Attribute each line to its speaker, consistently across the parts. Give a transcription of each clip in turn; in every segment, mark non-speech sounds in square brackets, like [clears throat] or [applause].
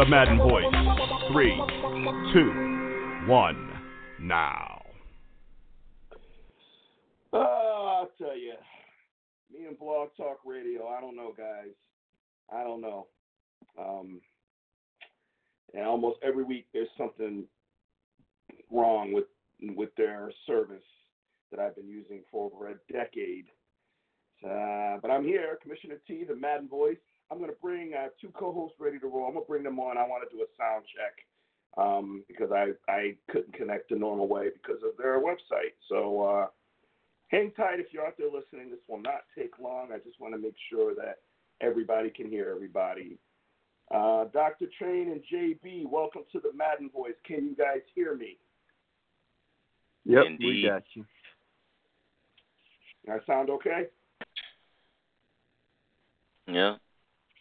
Speaker 1: The Madden Voice. Three, two, one, now.
Speaker 2: Oh, I'll tell you. Me and Blog Talk Radio, I don't know, guys. I don't know. Um, and almost every week there's something wrong with with their service that I've been using for over a decade. Uh, but I'm here, Commissioner T, the Madden Voice. I'm going to bring I have two co-hosts ready to roll. I'm going to bring them on. I want to do a sound check um, because I I couldn't connect the normal way because of their website. So uh, hang tight if you're out there listening. This will not take long. I just want to make sure that everybody can hear everybody. Uh, Dr. Train and JB, welcome to the Madden Voice. Can you guys hear me?
Speaker 3: Yep,
Speaker 4: Indeed.
Speaker 3: we got you.
Speaker 2: I sound okay?
Speaker 4: Yeah.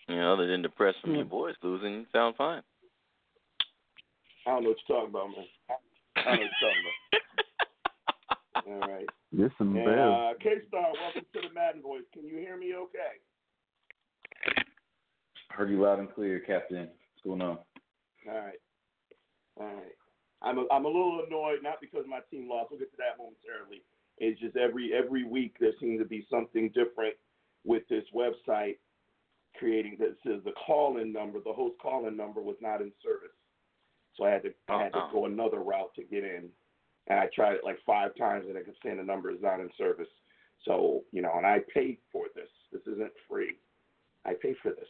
Speaker 4: You know, other than the press from your boys losing, you sound fine.
Speaker 2: I don't know what you're talking about, man. I don't know what you're talking about. All right. [laughs]
Speaker 3: There's some
Speaker 2: And,
Speaker 3: bells.
Speaker 2: uh, K-Star, welcome to the Madden Voice. Can you hear me okay?
Speaker 5: Heard you loud and clear, Captain. What's going on?
Speaker 2: All right. All right. I'm a, I'm a little annoyed, not because my team lost. We'll get to that momentarily. It's just every every week there seems to be something different with this website creating that says the call-in number, the host call-in number was not in service. So I had to I had to
Speaker 4: Uh-uh.
Speaker 2: go another route to get in, and I tried it like five times, and it kept saying the number is not in service. So you know, and I paid for this. This isn't free. I pay for this.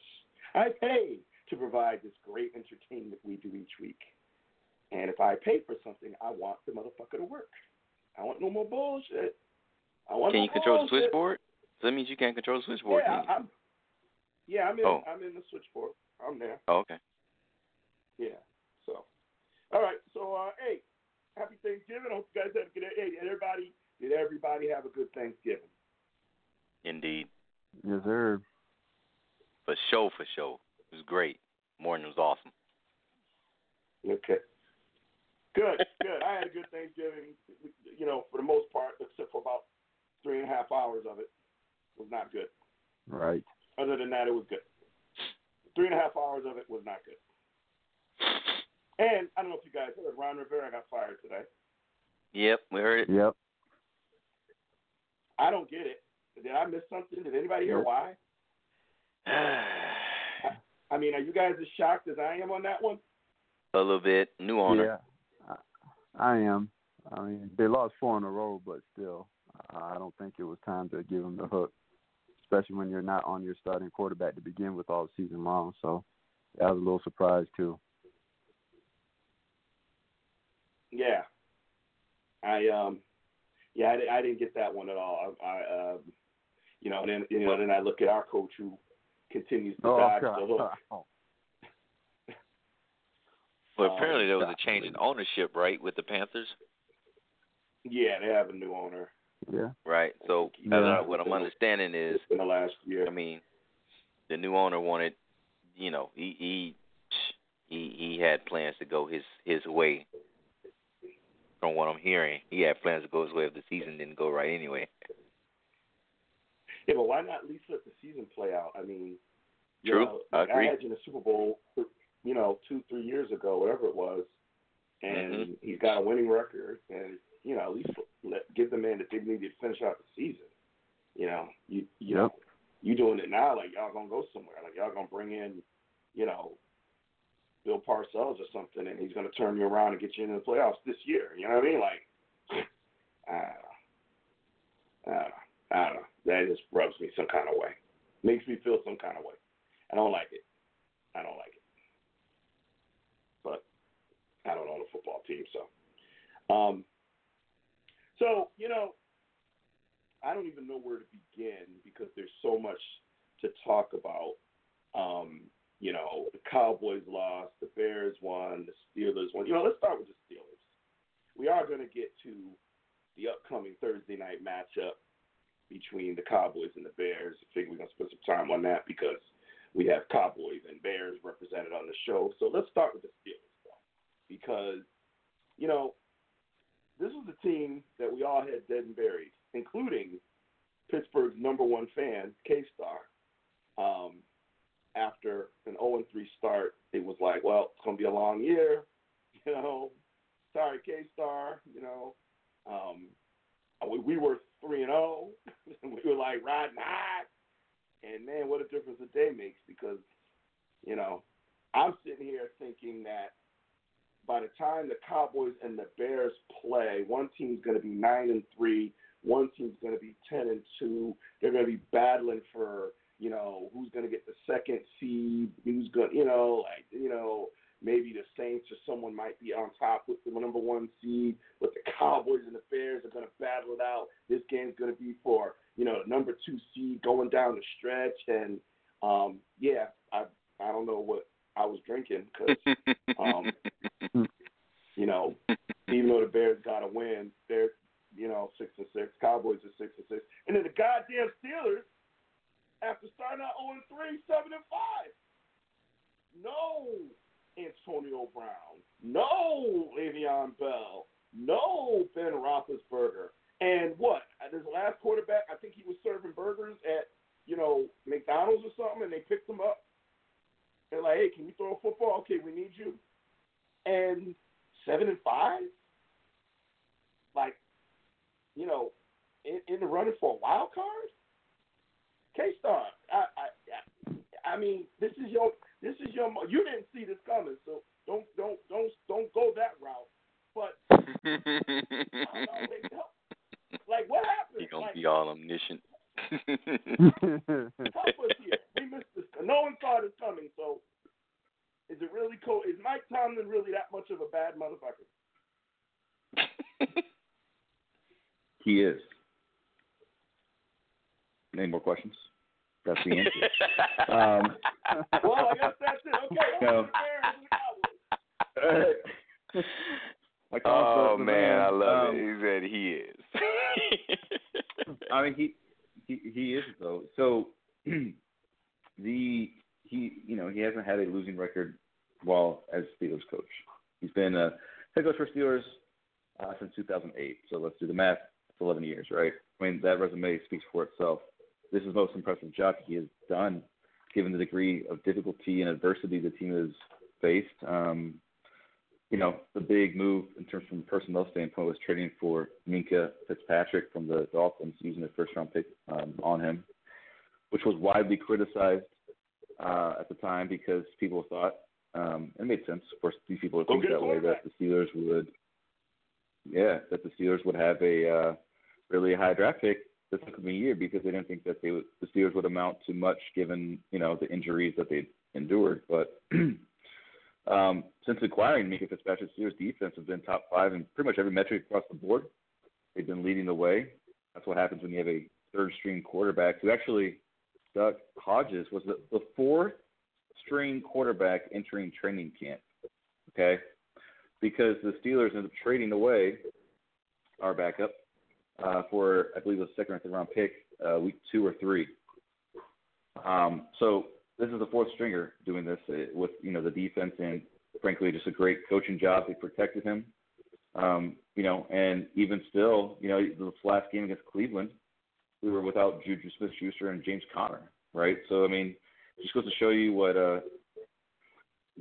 Speaker 2: I pay to provide this great entertainment we do each week. And if I pay for something, I want the motherfucker to work. I want no more bullshit. I want
Speaker 4: Can you control the switchboard? So that means you can't control the switchboard,
Speaker 2: Yeah? I'm. Yeah, I'm in.
Speaker 4: Oh.
Speaker 2: I'm in the switchboard. I'm there.
Speaker 4: Oh, okay.
Speaker 2: Yeah. So, all right. So, uh, hey, happy Thanksgiving. I hope you guys had a good. Day. Hey, did everybody, did everybody have a good Thanksgiving?
Speaker 4: Indeed.
Speaker 3: Yes, sir.
Speaker 4: For show, for show. It was great. Morning was awesome.
Speaker 2: Okay. Good, good. I had a good Thanksgiving. You know, for the most part, except for about three and a half hours of it was not good.
Speaker 3: Right.
Speaker 2: Other than that, it was good. Three and a half hours of it was not good. And I don't know if you guys heard, Ron Rivera got fired today.
Speaker 4: Yep, we heard it.
Speaker 3: Yep.
Speaker 2: I don't get it. Did I miss something? Did anybody hear why? [sighs] I mean, are you guys as shocked as I am on that one?
Speaker 4: a little bit. New owner.
Speaker 3: Yeah. I, I am. I mean, they lost four in a row, but still, I don't think it was time to give them the hook, especially when you're not on your starting quarterback to begin with all season long. So that was a little surprise too.
Speaker 2: Yeah. I um, yeah, I, I didn't get that one at all. I, I um, you know, and then you know, then I look at our coach who continues to dodge the hook. [laughs]
Speaker 3: Oh,
Speaker 4: But
Speaker 2: Um,
Speaker 4: apparently there was a change in ownership, right, with the Panthers?
Speaker 2: Yeah, they have a new owner
Speaker 3: yeah.
Speaker 4: Right. So
Speaker 2: Yeah.
Speaker 4: what I'm understanding is,
Speaker 2: in the last year.
Speaker 4: I mean, the new owner wanted, you know, he he he he had plans to go his his way. From what I'm hearing, he had plans to go his way if the season didn't go right anyway.
Speaker 2: Yeah, but why not at least let the season play out? I mean, you
Speaker 4: True.
Speaker 2: know,
Speaker 4: I agree.
Speaker 2: had you in the Super Bowl, you know, two, three years ago, whatever it was, and
Speaker 4: Mhm.
Speaker 2: he's got a winning record, and you know, at least let give the man the dignity to finish out the season. You know, you you
Speaker 3: Yep.
Speaker 2: know, you doing it now like y'all gonna go somewhere, like y'all gonna bring in, you know, Bill Parcells or something, and he's going to turn you around and get you into the playoffs this year. You know what I mean? Like, [sighs] I don't know. I don't know. I don't know. That just rubs me some kind of way. Makes me feel some kind of way. I don't like it. I don't like it. But I don't own a football team, so. Um, so you know, I don't even know where to begin because there's so much to talk about. Um, you know, the Cowboys lost, the Bears won, the Steelers won. You know, let's start with the Steelers. We are going to get to the upcoming Thursday night matchup between the Cowboys and the Bears. I think we're going to spend some time on that because we have Cowboys and Bears represented on the show. So let's start with the Steelers, though, because, you know, this was a team that we all had dead and buried, including Pittsburgh's number one fan, K Star. Um, after an 0 3 start, it was like, well, it's going to be a long year. [laughs] You know, sorry, K Star. You know, um, we, we were 3 and [laughs] 0. we were like riding high. And man, what a difference a day makes because, you know, I'm sitting here thinking that by the time the Cowboys and the Bears play, one team's going to be 9 and 3, one team's going to be 10 and 2. They're going to be battling for you know, who's going to get the second seed, who's going, you know, like, you know, maybe the Saints or someone might be on top with the number one seed, but the Cowboys and the Bears are going to battle it out. This game's going to be for, you know, number two seed going down the stretch. And, um, yeah, I, I don't know what I was drinking because, [laughs] um, you know, [laughs] even though the Bears got a win, they're, you know, six and six. Cowboys are six and six, and then the goddamn Steelers after starting out 0 3, 7 and 5. No Antonio Brown. No Le'Veon Bell. No Ben Roethlisberger. And what? This last quarterback, I think he was serving burgers at, you know, McDonald's or something, and they picked him up. They're like, hey, can you throw a football? Okay, we need you. And seven and five? Like, you know, in, in the running for a wild card? K Star, I, I, I mean, this is your, this is your. You didn't see this coming, so don't, don't, don't, don't go that route. But know, [laughs] like, what happened?
Speaker 4: He gonna
Speaker 2: like,
Speaker 4: be all omniscient. [laughs]
Speaker 2: help us here. We missed this. No one saw this coming. So, is it really cool? Is Mike Tomlin really that much of a bad motherfucker? [laughs]
Speaker 5: he is. Any more questions? That's the answer. [laughs] um,
Speaker 2: well, I guess that's it. Okay.
Speaker 5: No.
Speaker 4: Uh, [laughs] oh man, I love
Speaker 5: um,
Speaker 4: it. He said he is.
Speaker 5: I mean, he he he is though. So [clears throat] the he you know he hasn't had a losing record while as Steelers coach. He's been a head coach for Steelers uh, since 2008. So let's do the math. It's 11 years, right? I mean that resume speaks for itself this is the most impressive job he has done, given the degree of difficulty and adversity the team has faced. Um, you know, the big move in terms from a personnel standpoint was trading for Minkah Fitzpatrick from the Dolphins, using a first round pick um, on him, which was widely criticized uh, at the time because people thought um, it made sense for these people to think that way that the Steelers would, yeah, that the Steelers would have a uh, really high draft pick this upcoming year because they didn't think that they would, the Steelers would amount to much given you know the injuries that they endured. But [clears throat] um, since acquiring Minkah Fitzpatrick, the Steelers defense has been top five in pretty much every metric across the board. They've been leading the way. That's what happens when you have a third string quarterback who actually Duck Hodges was the, the fourth string quarterback entering training camp. Okay, because the Steelers ended up trading away our backup uh, for I believe was second or third round pick, uh, week two or three. Um, so this is the fourth stringer doing this uh, with you know the defense and frankly just a great coaching job. They protected him, um, you know, and even still, you know, the last game against Cleveland, we were without Juju Smith-Schuster and James Conner, right? So I mean, it just goes to show you what a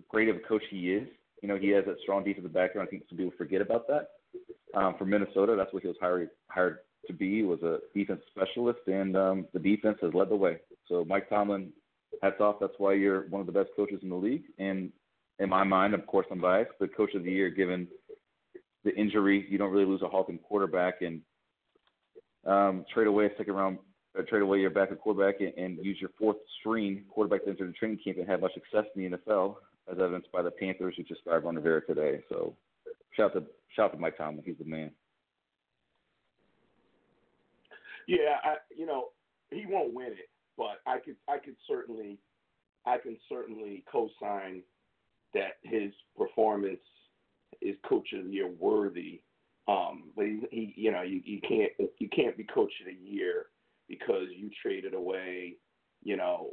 Speaker 5: great of a coach he is. You know, he has that strong defensive background. I think some people forget about that um, from Minnesota. That's what he was hired hired to be was a defense specialist, and um, the defense has led the way. So Mike Tomlin, hats off. That's why you're one of the best coaches in the league, and in my mind, of course, I'm biased, but coach of the year given the injury. You don't really lose a halting quarterback and um, trade away a second round, uh, trade away your backup quarterback and, and use your fourth string quarterback to enter the training camp and have much success in the NFL, as evidenced by the Panthers who just fired Ron Rivera today. So shout out to shout out to Mike Tomlin. He's the man.
Speaker 2: Yeah, I, you know, he won't win it, but I could, I could certainly, I can certainly co-sign that his performance is coach of the year worthy. Um, but he, he, you know, you, you can't, you can't be coach of the year because you traded away, you know,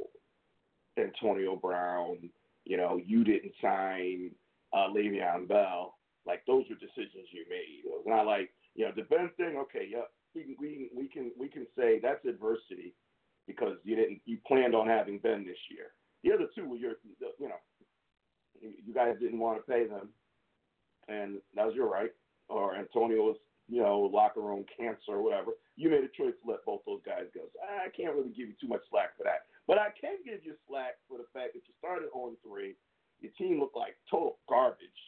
Speaker 2: Antonio Brown. You know, you didn't sign uh, Le'Veon Bell. Like those were decisions you made. It was not like, you know, the Ben thing. Okay, yeah, we we we can we can say that's adversity because you didn't you planned on having Ben this year. The other two were your you know you guys didn't want to pay them, and that was your right. Or Antonio's you know locker room cancer or whatever. You made a choice to let both those guys go. So I can't really give you too much slack for that. But I can give you slack for the fact that you started on three. Your team looked like total garbage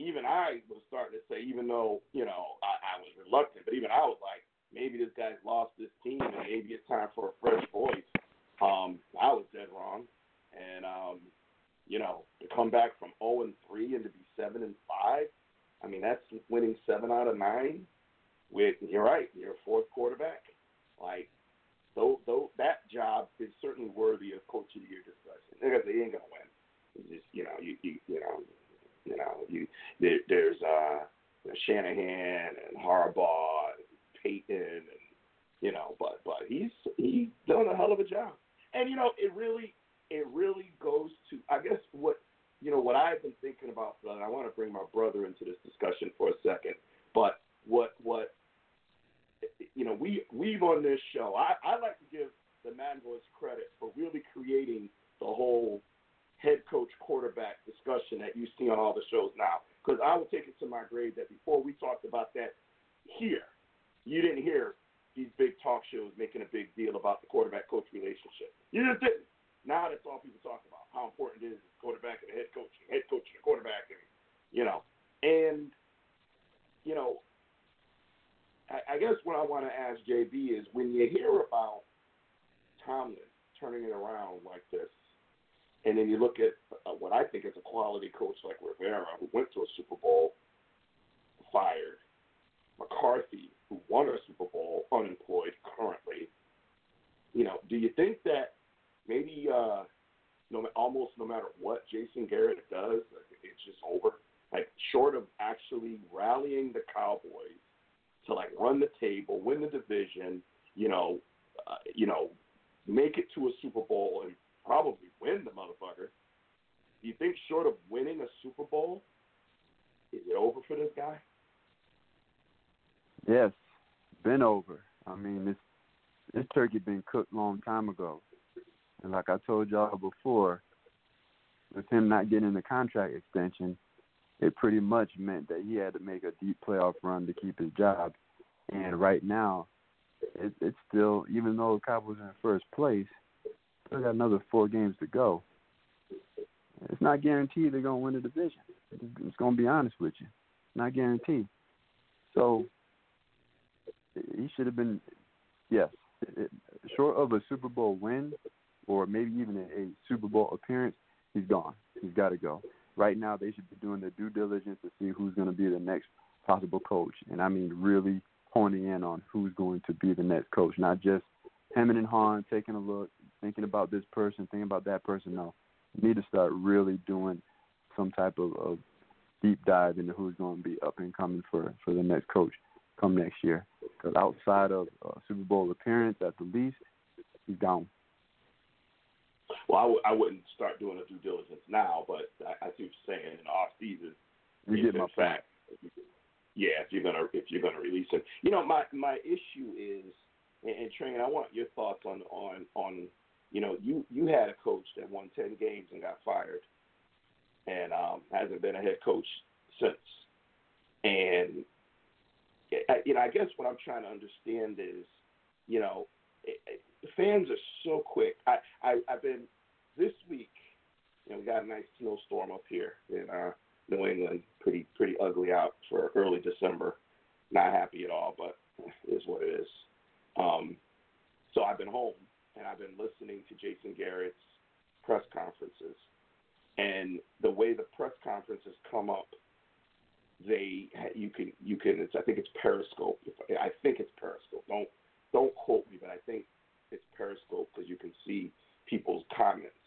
Speaker 2: even I was starting to say, even though you know I, I was reluctant, but even I was like, maybe this guy's lost his team, and maybe it's time for a fresh voice. Um, I was dead wrong, and um, you know to come back from 0 and 3 and to be 7 and 5, I mean that's winning seven out of nine. With you're right, you're a fourth quarterback. Like though, though that job is certainly worthy of coach of the year discussion. Because they ain't gonna win. It's just you know you you, you know you know, you there, there's uh, Shanahan and Harbaugh and Payton, and you know, but but he's he's done a hell of a job. And you know, it really it really goes to I guess what you know what I've been thinking about. And I want to bring my brother into this discussion for a second. But what what you know we we've on this show. I I like to give the Man Boys credit for really creating the whole head coach quarterback discussion that you see on all the shows now. Because I will take it to my grave that before we talked about that here, you didn't hear these big talk shows making a big deal about the quarterback coach relationship. You just didn't. Now that's all people talk about how important it is quarterback and head coach, and head coach and quarterback, and you know, and you know, I, I guess what I want to ask JB is when you hear about Tomlin turning it around like this, and then you look at uh, what I think is a quality coach like Rivera, who went to a Super Bowl, fired. McCarthy, who won a Super Bowl, unemployed currently. You know, do you think that maybe uh, no, almost no matter what Jason Garrett does, it's just over? Like, short of actually rallying the Cowboys to like run the table, win the division, you know, uh, you know, make it to a Super Bowl and probably win the motherfucker. Do you think short of winning a Super Bowl, is it over for this guy?
Speaker 3: Yes, been over. I mean, this this turkey been cooked long time ago, and like I told y'all before, with him not getting the contract extension, it pretty much meant that he had to make a deep playoff run to keep his job. And right now, it, it's still even though the Cowboys in first place, still got another four games to go. It's not guaranteed they're gonna win the division. It's gonna be honest with you, not guaranteed. So he should have been, yes, it, short of a Super Bowl win or maybe even a, Super Bowl appearance, he's gone. He's got to go. Right now, they should be doing their due diligence to see who's going to be the next possible coach, and I mean really honing in on who's going to be the next coach, not just hemming and hawing, taking a look, thinking about this person, thinking about that person. No, you need to start really doing some type of, of deep dive into who's going to be up and coming for for the next coach come next year. Because outside of uh, Super Bowl appearance, at the least, he's gone.
Speaker 2: Well, I w- I wouldn't start doing a due diligence now, but I, I see what you're saying. In the off season,
Speaker 3: you get my
Speaker 2: fact, yeah, if you're gonna if you're gonna release him, you know, my my issue is, and, and Train, I want your thoughts on on on you know, you you had a coach that won ten games and got fired, and um, hasn't been a head coach since. And you know, I guess what I'm trying to understand is, you know, fans are so quick. I, I I've been this week you know, we got a nice snowstorm up here in uh, New England. Pretty pretty ugly out for early December. Not happy at all, but it is what it is. Um, so I've been home and I've been listening to Jason Garrett's press conferences, and the way the press conferences come up, they you can you can it's I think it's Periscope. I think it's Periscope. Don't don't quote me, but I think it's Periscope because you can see people's comments,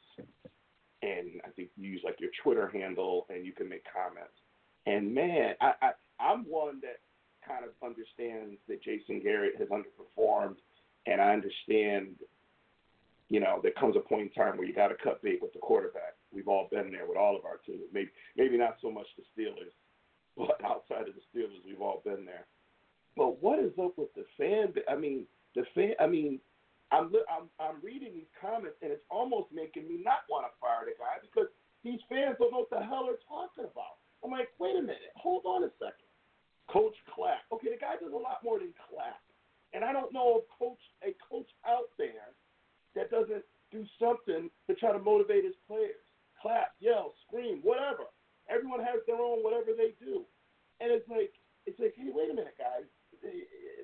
Speaker 2: and I think you use like your Twitter handle and you can make comments. And man, I, I I'm one that kind of understands that Jason Garrett has underperformed, and I understand you know, there comes a point in time where you got to cut bait with the quarterback. We've all been there with all of our teams. Maybe maybe not so much the Steelers, [laughs] but outside of the Steelers, we've all been there. But what is up with the fan? I mean, the fan. I mean, I'm I'm I'm reading these comments, and it's almost making me not want to fire the guy because these fans don't know what the hell they're talking about. I'm like, wait a minute, hold on a second. Coach clap. Okay, the guy does a lot more than clap, and I don't know if coach a coach out there that doesn't do something to try to motivate his players. Clap, yell, scream, whatever. Everyone has their own whatever they do. And it's like it's like, hey, wait a minute, guys.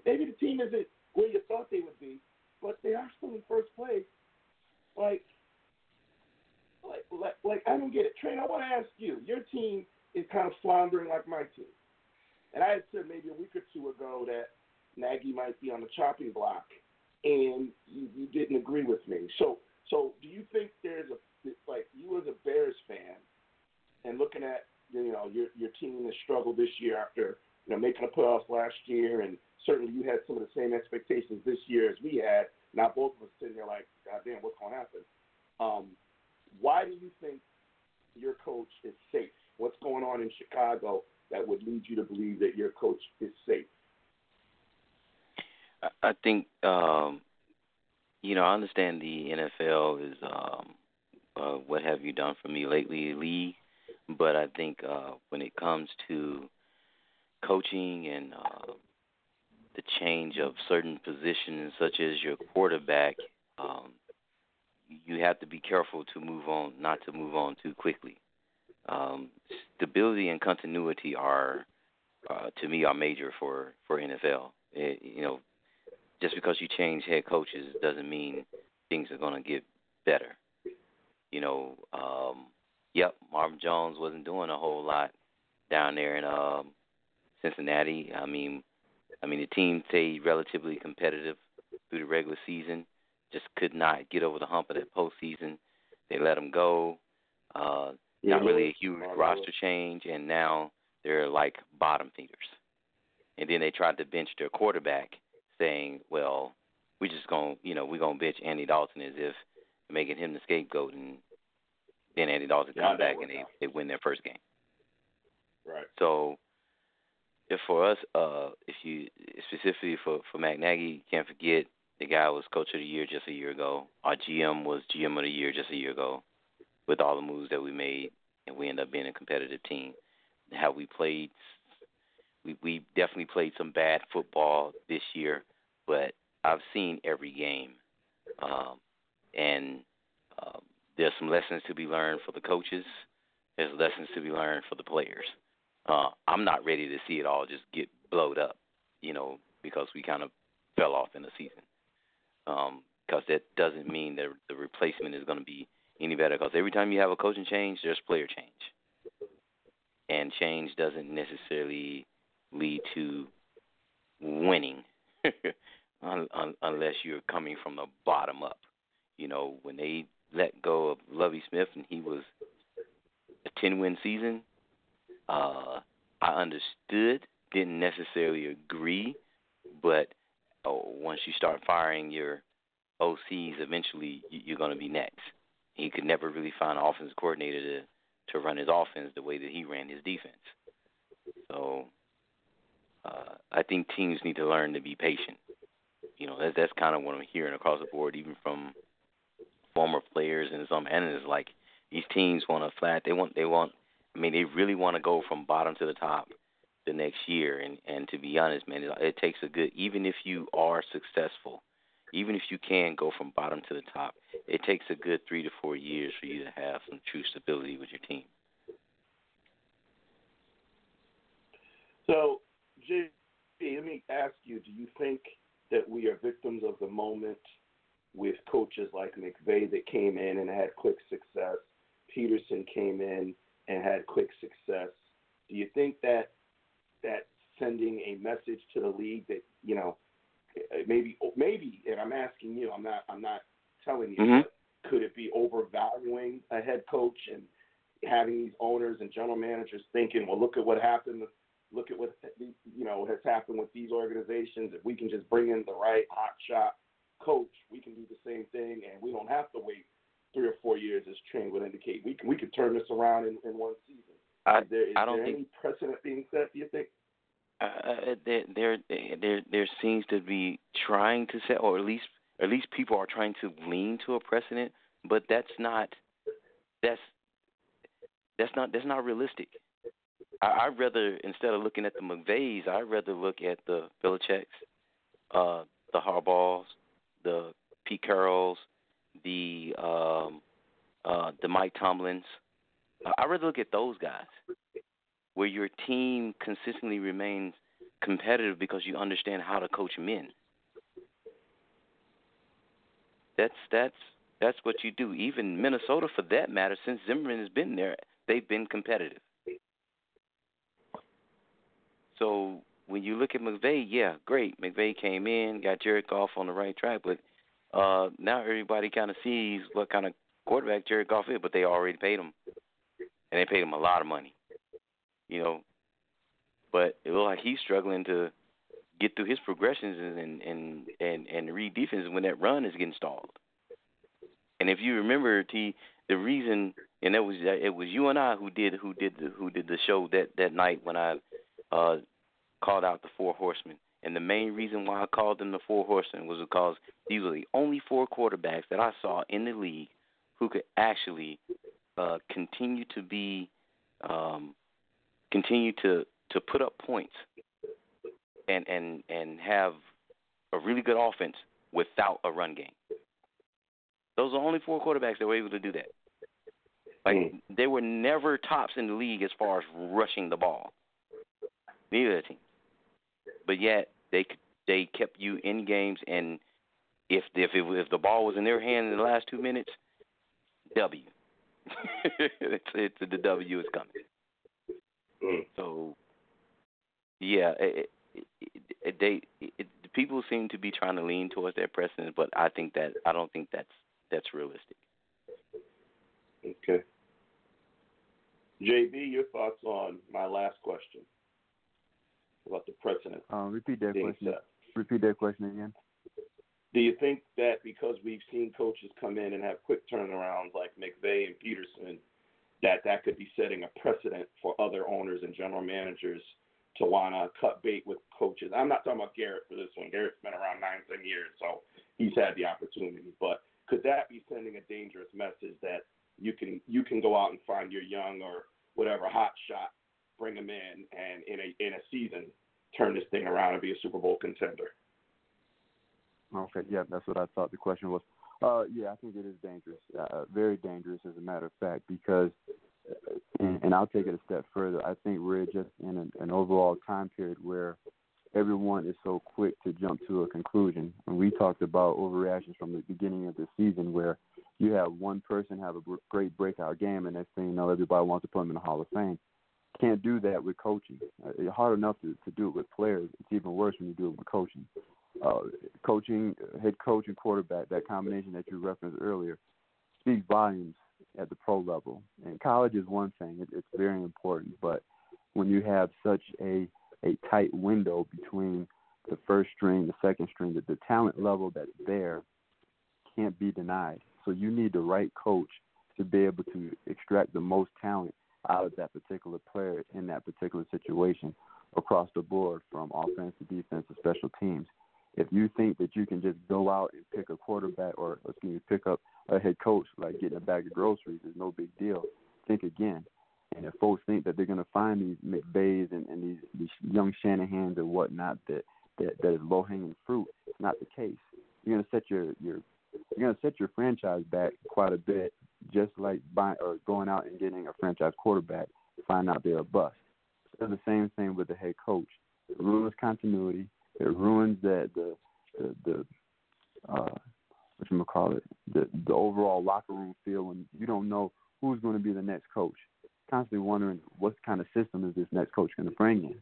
Speaker 2: Maybe the team isn't where you thought they would be, but they are still in first place. Like, like, like, like I don't get it. Train, I want to ask you. Your team is kind of floundering like my team, and I had said maybe a week or two ago that Nagy might be on the chopping block and you, you didn't agree with me. So, so do you think there's a like you as a Bears fan, and looking at you know your your team has struggled this year after you know making the playoffs last year, and certainly you had some of the same expectations this year as we had. Now both of us sitting there like, God damn, what's going to happen? Um, why do you think your coach is safe? What's going on in Chicago that would lead you to believe that your coach is safe?
Speaker 6: I think um, you know I understand the NFL is um, uh, what have you done for me lately, league, but I think uh, when it comes to coaching and uh, the change of certain positions, such as your quarterback, um, you have to be careful to move on, not to move on too quickly. Um, stability and continuity are, uh, to me, are major for for NFL. It, you know, just because you change head coaches doesn't mean things are going to get better. You know, um, yep, Marvin Jones wasn't doing a whole lot down there in um, Cincinnati. I mean, I mean the team stayed relatively competitive through the regular season. Just could not get over the hump of that postseason. They let him go. Uh, not really a huge roster change, and now they're like bottom feeders. And then they tried to bench their quarterback saying, well, we just going to you know, we're going to bitch Andy Dalton as if making him the scapegoat and then Andy Dalton yeah, come back and they, they win their first game.
Speaker 2: Right.
Speaker 6: So if for us, uh, if you specifically for for Matt Nagy, you can't forget the guy was coach of the year just a year ago. Our GM was GM of the year just a year ago. With all the moves that we made, and we end up being a competitive team. How we played we we definitely played some bad football this year, but I've seen every game, um, and um, there's some lessons to be learned for the coaches. There's lessons to be learned for the players. Uh, I'm not ready to see it all just get blowed up, you know, because we kind of fell off in the season. Because um, that doesn't mean that the replacement is going to be any better. Because every time you have a coaching change, there's player change, and change doesn't necessarily lead to winning [laughs] unless you're coming from the bottom up. You know, when they let go of Lovie Smith and he was a 10 win season, uh, I understood, didn't necessarily agree, but oh, once you start firing your OCs, eventually you're going to be next. He could never really find an offensive coordinator to to run his offense the way that he ran his defense. So uh, I think teams need to learn to be patient. You know, that, that's kind of what I'm hearing across the board, even from former players and some analysts. Like these teams want to flat. They want. They want. I mean, they really want to go from bottom to the top the next year. And and to be honest, man, it, it takes a good. Even if you are successful, even if you can go from bottom to the top, it takes a good three to four years for you to have some true stability with your team.
Speaker 2: So, J. let me ask you: Do you think that we are victims of the moment with coaches like McVay that came in and had quick success? Pederson came in and had quick success. Do you think that that sending a message to the league that you know maybe maybe and I'm asking you I'm not I'm not telling you
Speaker 6: mm-hmm.
Speaker 2: but could it be overvaluing a head coach and having these owners and general managers thinking well look at what happened look at what you know has happened with these organizations if we can just bring in the right hot shot coach we can do the same thing and we don't have to wait three or four years as Train would indicate. We can we could turn this around in, in one season.
Speaker 6: I,
Speaker 2: is there, is
Speaker 6: I don't
Speaker 2: there
Speaker 6: think,
Speaker 2: any precedent being set do you think?
Speaker 6: Uh, there, there, there, there seems to be trying to set, or at least, at least people are trying to lean to a precedent, but that's not, that's, that's not, that's not realistic. I, I'd rather instead of looking at the McVays, I'd rather look at the Belichick's, uh, the Harbaughs, the Pete Carrolls, the um, uh, the Mike Tomlins. I'd rather look at those guys where your team consistently remains competitive because you understand how to coach men. That's that's that's what you do. Even Minnesota, for that matter, since Zimmerman has been there, they've been competitive. So when you look at McVay, yeah, great. McVay came in, got Jared Goff on the right track, but uh now everybody kind of sees what kind of quarterback Jared Goff is, but they already paid him, and they paid him a lot of money you know. But it looks like he's struggling to get through his progressions and and and and read defense when that run is getting stalled. And if you remember, T, the reason, and it was it was you and I who did who did the who did the show that that night when I uh called out the four horsemen. And the main reason why I called them the four horsemen was because these were the only four quarterbacks that I saw in the league who could actually uh, continue to be um, continue to to put up points and and and have a really good offense without a run game. Those are only four quarterbacks that were able to do that. Like mm. they were never tops in the league as far as rushing the ball. Neither of the teams, but yet they they kept you in games, and if if it, if the ball was in their hand in the last two minutes, W. [laughs] it's, it's the W is coming.
Speaker 2: Mm.
Speaker 6: So, yeah, it, it, it, they it, people seem to be trying to lean towards that precedent, but I think that I don't think that's that's realistic.
Speaker 2: Okay. JB, your thoughts on my last question about the precedent?
Speaker 3: Uh, repeat that question.
Speaker 2: Set.
Speaker 3: Repeat that question again.
Speaker 2: Do you think that because we've seen coaches come in and have quick turnarounds like McVay and Pederson, that that could be setting a precedent for other owners and general managers to want to cut bait with coaches. I'm not talking about Garrett for this one. Garrett's been around nine, ten years, so he's had the opportunity. But could that be sending a dangerous message that you can you can go out and find your young or whatever hot shot, bring them in, and in a in a season turn this thing around and be a Super Bowl contender?
Speaker 3: Okay, yeah, that's what I thought the question was. Uh, yeah, I think it is dangerous, uh, very dangerous, as a matter of fact, because, uh, and, and I'll take it a step further. I think we're just in an, an overall time period where everyone is so quick to jump to a conclusion. And we talked about overreactions from the beginning of the season, where you have one person have a great breakout game, and next thing you know, everybody wants to put them in the Hall of Fame. Can't do that with coaching. Uh, it's hard enough to, to do it with players. It's even worse when you do it with coaching uh, coaching, head coach and quarterback, that combination that you referenced earlier, speaks volumes at the pro level. And college is one thing; it, it's very important. But when you have such a a tight window between the first string, the second string, the talent level that's there can't be denied. So you need the right coach to be able to extract the most talent out of that particular player in that particular situation across the board from offense to defense to special teams if you think that you can just go out and pick a quarterback or excuse me, pick up a head coach like getting a bag of groceries is no big deal. Think again. And if folks think that they're going to find these McVays and, and these these young Shanahans and whatnot that that, that is low hanging fruit, it's not the case. you're gonna set your your you're gonna set your franchise back quite a bit, just like buying or going out and getting a franchise quarterback, to find out they're a bust. It's the same thing with the head coach. It ruins continuity. It ruins that the the, the uh, what you call it, the the overall locker room feel when you don't know who's going to be the next coach. Constantly wondering what kind of system is this next coach going to bring in.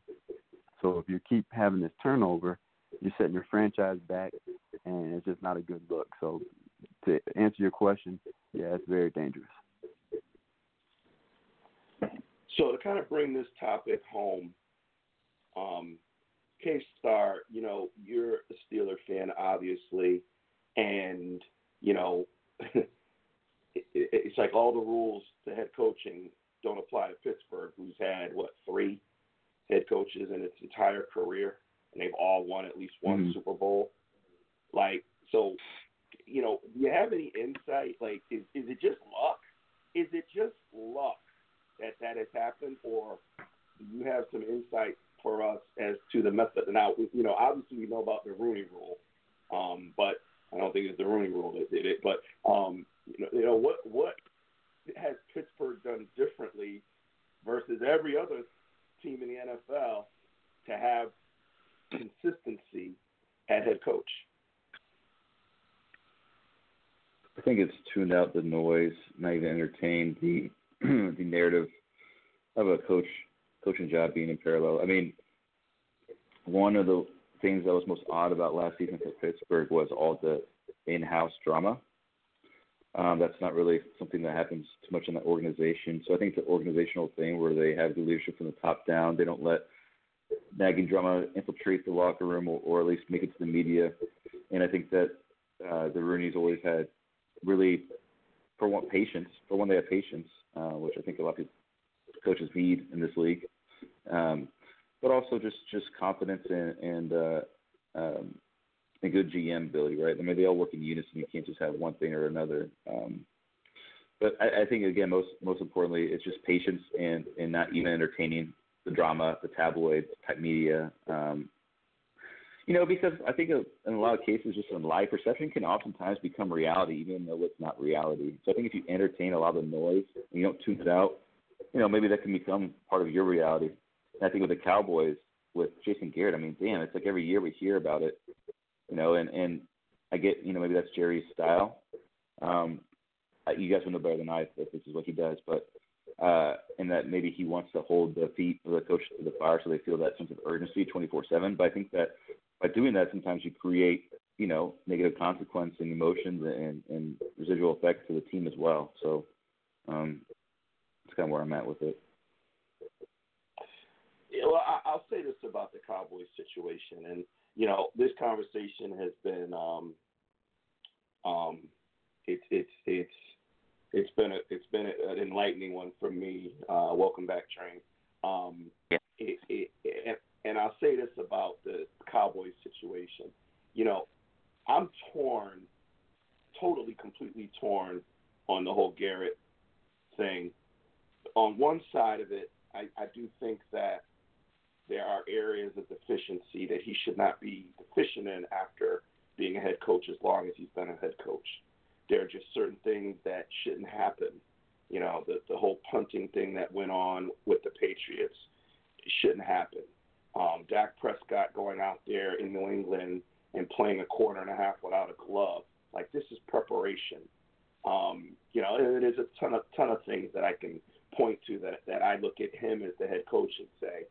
Speaker 3: So if you keep having this turnover, you're setting your franchise back, and it's just not a good look. So to answer your question, yeah, it's very dangerous.
Speaker 2: So to kind of bring this topic home, um, K Star, you know, you're a Steeler fan, obviously, and you know, [laughs] it, it's like all the rules to head coaching don't apply to Pittsburgh, who's had what three head coaches in its entire career, and they've all won at least one
Speaker 5: Mm-hmm.
Speaker 2: Super Bowl. Like, so, you know, do you have any insight? Like, is is it just luck? Is it just luck that that has happened, or do you have some insight for us as to the method? Now, you know, obviously we know about the Rooney Rule, um, but I don't think it's the Rooney Rule that did it. But um, you know, you know what what has Pittsburgh done differently versus every other team in the NFL to have consistency at head coach?
Speaker 5: I think it's tuned out the noise, not even entertained the [clears throat] the narrative of a coach coaching job being in parallel. I mean, one of the things that was most odd about last season for Pittsburgh was all the in-house drama. Um, that's not really something that happens too much in the organization. So I think it's an organizational thing where they have the leadership from the top down. They don't let nagging drama infiltrate the locker room or, or at least make it to the media. And I think that uh, the Rooney's always had really, for one, patience. For one, they have patience, uh, which I think a lot of people, coaches need in this league. Um, but also just just confidence and and uh, um, and good GM ability, right? I mean, they all work in unison. You can't just have one thing or another. Um, but I, I think again, most most importantly, it's just patience and and not even entertaining the drama, the tabloids, type media. Um, you know, because I think in a lot of cases, just in live perception can oftentimes become reality, even though it's not reality. So I think if you entertain a lot of the noise and you don't tune it out, you know, maybe that can become part of your reality. And I think with the Cowboys, with Jason Garrett, I mean, damn, it's like every year we hear about it, you know, and and I get, you know, maybe that's Jerry's style. Um, you guys will know better than I if this is what he does, but uh, and that maybe he wants to hold the feet of the coach to the fire so they feel that sense of urgency 24/7. But I think that by doing that, sometimes you create, you know, negative consequence and emotions and, and residual effects to the team as well. So um, that's kind of where I'm at with it.
Speaker 2: Yeah, well, I, I'll say this about the Cowboys situation, and you know, this conversation has been, um, um, it's it's it's it's been a, it's been an enlightening one for me. Uh, welcome back, Train. Um,
Speaker 4: Yeah.
Speaker 2: it, it, it, and I'll say this about the Cowboys situation. You know, I'm torn, totally, completely torn on the whole Garrett thing. On one side of it, I, I do think that there are areas of deficiency that he should not be deficient in after being a head coach as long as he's been a head coach. There are just certain things that shouldn't happen. You know, the the whole punting thing that went on with the Patriots shouldn't happen. Um, Dak Prescott going out there in New England and playing a quarter and a half without a glove, like this is preparation. Um, you know, and there's a ton of ton of things that I can point to that that I look at him as the head coach and say,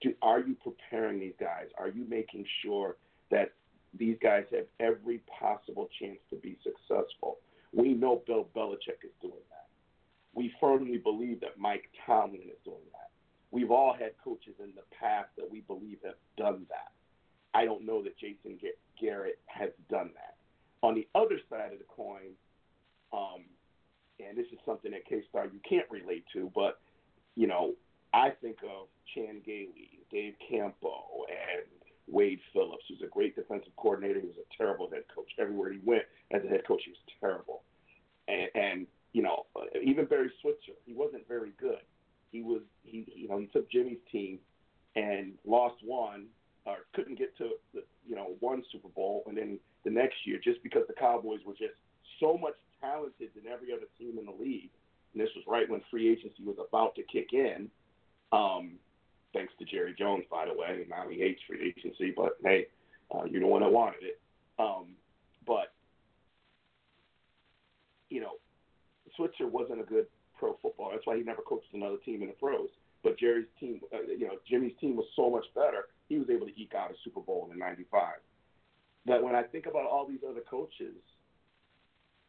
Speaker 2: do, are you preparing these guys? Are you making sure that these guys have every possible chance to be successful? We know Bill Belichick is doing that. We firmly believe that Mike Tomlin is doing that. We've all had coaches in the past that we believe have done that. I don't know that Jason Garrett has done that. On the other side of the coin, um, and this is something that K Star you can't relate to, but you know, I think of Chan Gailey, Dave Campo, and Wade Phillips, who's a great defensive coordinator. He was a terrible head coach. Everywhere he went as a head coach, he was terrible. And, and you know, even Barry Switzer, he wasn't very good. He was he you know he took Jimmy's team and lost one or couldn't get to the you know one Super Bowl and then the next year just because the Cowboys were just so much talented than every other team in the league. And this was right when free agency was about to kick in. Um, thanks to Jerry Jones, by the way. Now he hates free agency, but hey, uh, you're the one that wanted it. Um, but you know, Switzer wasn't a good pro footballer. That's why he never coached another team in the pros. But Jerry's team, uh, you know, Jimmy's team was so much better. He was able to eke out a Super Bowl in '95. That when I think about all these other coaches,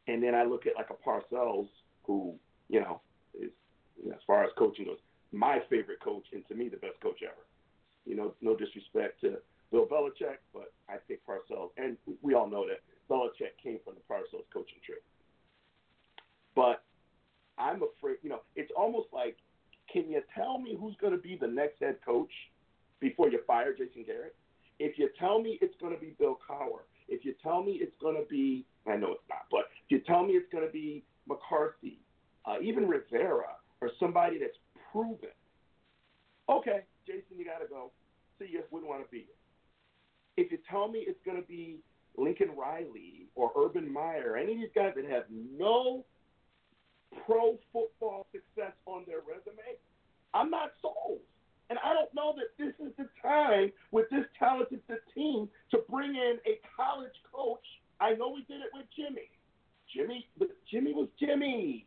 Speaker 2: and then I look at like a Parcells, who you know is you know, as far as coaching goes, my favorite coach, and to me the best coach ever. You know, no disrespect to Bill Belichick, but I pick Parcells, and we all know that Belichick came from the Parcells coaching tree. But I'm afraid, you know, it's almost like, can you tell me who's going to be the next head coach before you fire Jason Garrett? If you tell me it's going to be Bill Cowher, if you tell me it's going to be, I know it's not, but if you tell me it's going to be McCarthy, uh, even Rivera, or somebody that's proven, okay, Jason, you got to go. See you. Wouldn't want to be here. If you tell me it's going to be Lincoln Riley or Urban Meyer, any of these guys that have no pro football success on their resume, I'm not sold. And I don't know that this is the time with this talented team to bring in a college coach. I know we did it with Jimmy. Jimmy, but Jimmy was Jimmy.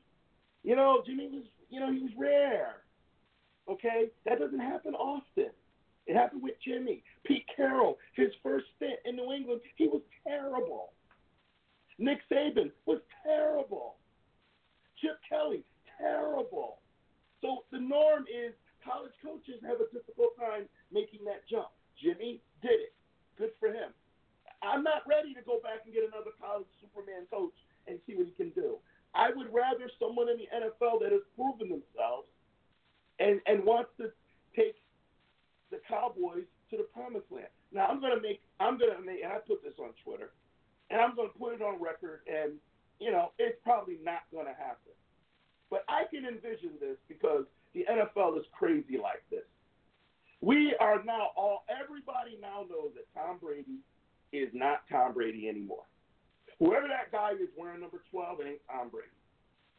Speaker 2: You know, Jimmy was, you know, he was rare. Okay, that doesn't happen often. It happened with Jimmy. Pete Carroll, his first stint in New England, he was terrible. Nick Saban was terrible. Chip Kelly, terrible. So the norm is college coaches have a difficult time making that jump. Jimmy did it. Good for him. I'm not ready to go back and get another college Superman coach and see what he can do. I would rather someone in the NFL that has proven themselves and, and wants to take the Cowboys to the promised land. Now I'm gonna make I'm gonna make and I put this on Twitter and I'm gonna put it on record and you know, it's probably not gonna happen. But I can envision this because the NFL is crazy like this. We are now all everybody now knows that Tom Brady is not Tom Brady anymore. Whoever that guy is wearing number twelve ain't Tom Brady.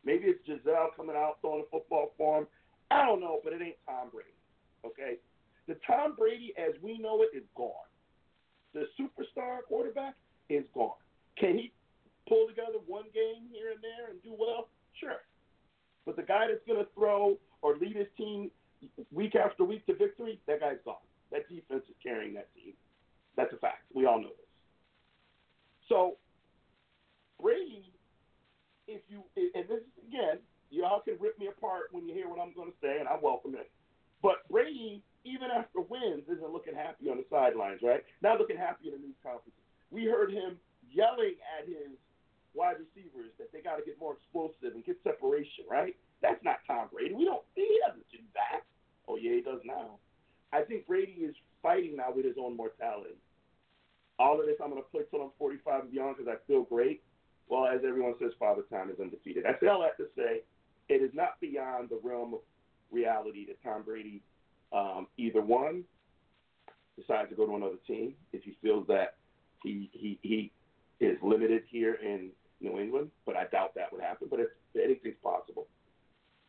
Speaker 2: Maybe it's Gisele coming out throwing a football for him. I don't know, but it ain't Tom Brady. Okay? The Tom Brady as we know it is gone. The superstar quarterback is gone. Can he pull together one game here and there and do well? Sure. But the guy that's going to throw or lead his team week after week to victory, that guy's gone. That defense is carrying that team. That's a fact. We all know this. So Brady, if you and this is again, y'all can rip me apart when you hear what I'm going to say, and I welcome it. But Brady even after wins, isn't looking happy on the sidelines, right? Not looking happy in the news conferences. We heard him yelling at his wide receivers that they got to get more explosive and get separation, right? That's not Tom Brady. We don't. He doesn't do that. Oh yeah, he does now. I think Brady is fighting now with his own mortality. All of this, I'm going to play till I'm 45 and beyond because I feel great. Well, as everyone says, Father Time is undefeated. I all that to say it is not beyond the realm of reality that Tom Brady um, either one decides to go to another team if he feels that he he he is limited here in New England, but I doubt that would happen. But it's, anything's possible.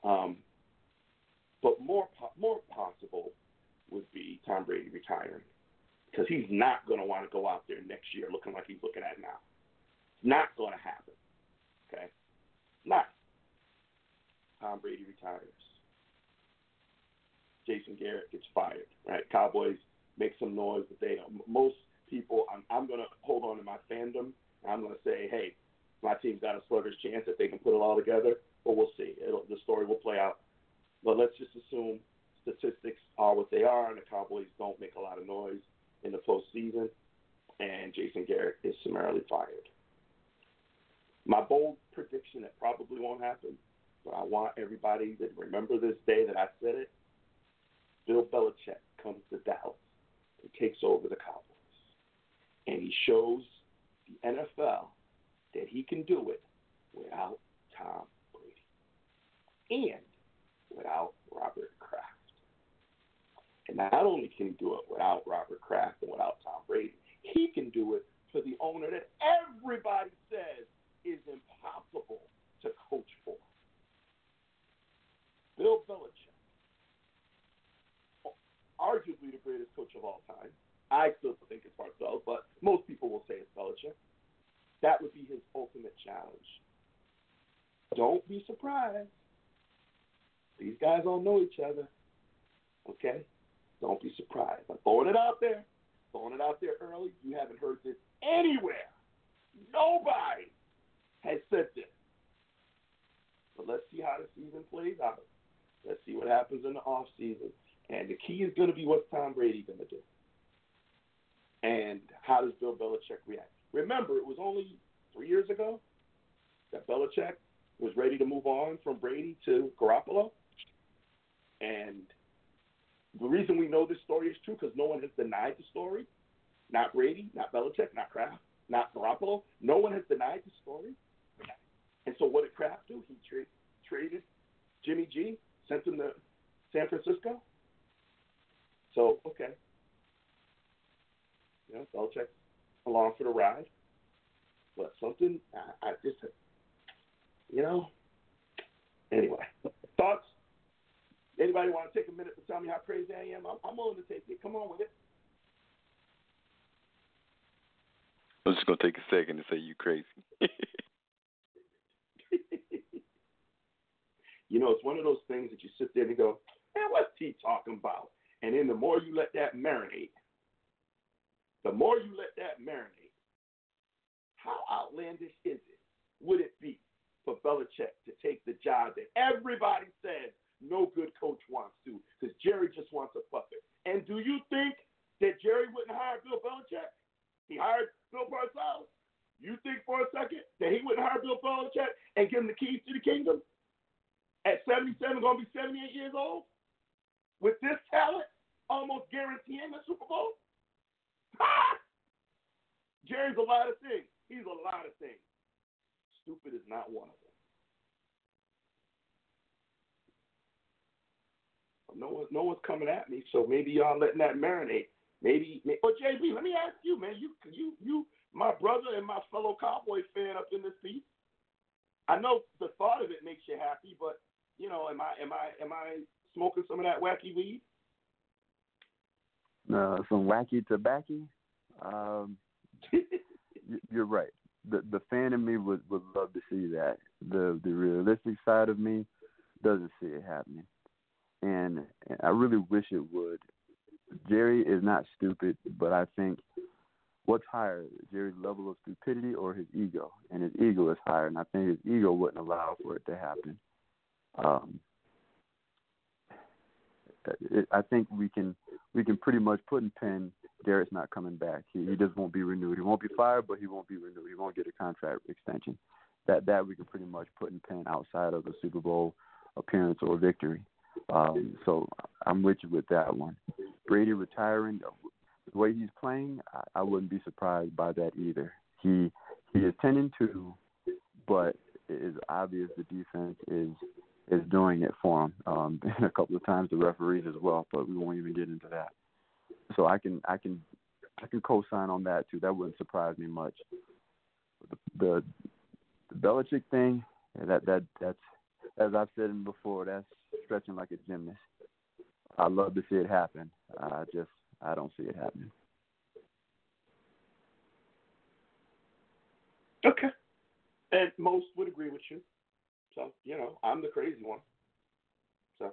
Speaker 2: Um, but more more possible would be Tom Brady retiring because he's not going to want to go out there next year looking like he's looking at now. Not going to happen. Okay, not. Tom Brady retires. Jason Garrett gets fired. Right? Cowboys make some noise, but they most people. I'm I'm going to hold on to my fandom. I'm going to say, hey, my team's got a sluggish chance that they can put it all together, but we'll see. It'll, the story will play out. But let's just assume statistics are what they are, and the Cowboys don't make a lot of noise in the postseason, and Jason Garrett is summarily fired. My bold prediction that probably won't happen, but I want everybody to remember this day that I said it. Bill Belichick comes to Dallas and takes over the Cowboys. And he shows the NFL that he can do it without Tom Brady and without Robert Kraft. And not only can he do it without Robert Kraft and without Tom Brady, he can do it for the owner that everybody says is impossible to coach for. Bill Belichick, arguably the greatest coach of all time. I still think it's Parcells, but most people will say it's Belichick. That would be his ultimate challenge. Don't be surprised. These guys all know each other. Okay? Don't be surprised. I'm throwing it out there. Throwing it out there early. You haven't heard this anywhere. Nobody has said this. But let's see how the season plays out. Let's see what happens in the off season. And the key is going to be what's Tom Brady going to do? And how does Bill Belichick react? Remember, it was only three years ago that Belichick was ready to move on from Brady to Garoppolo. And the reason we know this story is true because no one has denied the story. Not Brady, not Belichick, not Kraft, not Garoppolo. No one has denied the story. And so what did Kraft do? He tra- traded Jimmy G, sent him to San Francisco. So, okay. You know, Belichick along for the ride. But something, I, I just, you know. Anyway, thoughts? Anybody want to take a minute to tell me how crazy I am? I'm, I'm willing to take it. Come on with it.
Speaker 6: I'm just gonna take a second to say you crazy. [laughs]
Speaker 2: you know, it's one of those things that you sit there and you go, man, what's he talking about? And then the more you let that marinate, the more you let that marinate, how outlandish is it? Would it be for Belichick to take the job that everybody says no good coach wants to, because Jerry just wants a puppet? And do you think that Jerry wouldn't hire Bill Belichick? He hired Bill Parcells. You think for a second that he wouldn't hire Bill Belichick and give him the keys to the kingdom? At 77, going to be 78 years old? With this talent, almost guaranteeing the Super Bowl? [laughs] Jerry's a lot of things. He's a lot of things. Stupid is not one of them. No one, no one's coming at me, so maybe y'all letting that marinate. Maybe, maybe oh JB, let me ask you, man. You, you, you, my brother and my fellow Cowboy fan up in this piece. I know the thought of it makes you happy, but you know, am I, am I, am I smoking some of that wacky weed?
Speaker 3: Uh, some wacky tobacco. Um, [laughs] you're right. The the fan in me would would love to see that. The the realistic side of me doesn't see it happening, and I really wish it would. Jerry is not stupid, but I think what's higher, Jerry's level of stupidity or his ego? And his ego is higher, and I think his ego wouldn't allow for it to happen. Um, it, I think we can we can pretty much put in pen Garrett's not coming back. He, he just won't be renewed. He won't be fired, but he won't be renewed. He won't get a contract extension. That that we can pretty much put in pen outside of the Super Bowl appearance or victory. Um, so I'm with you with that one. Brady retiring, the way he's playing, I, I wouldn't be surprised by that either. He he is tending to, but it is obvious the defense is is doing it for him. Um, [laughs] and a couple of times the referees as well, but we won't even get into that. So I can I can I can co-sign on that too. That wouldn't surprise me much. The the, the Belichick thing, that that that's as I've said before, that's stretching like a gymnast. I'd love to see it happen. I just I don't see it happening.
Speaker 2: Okay. And most would agree with you. So, you know, I'm the crazy one. So,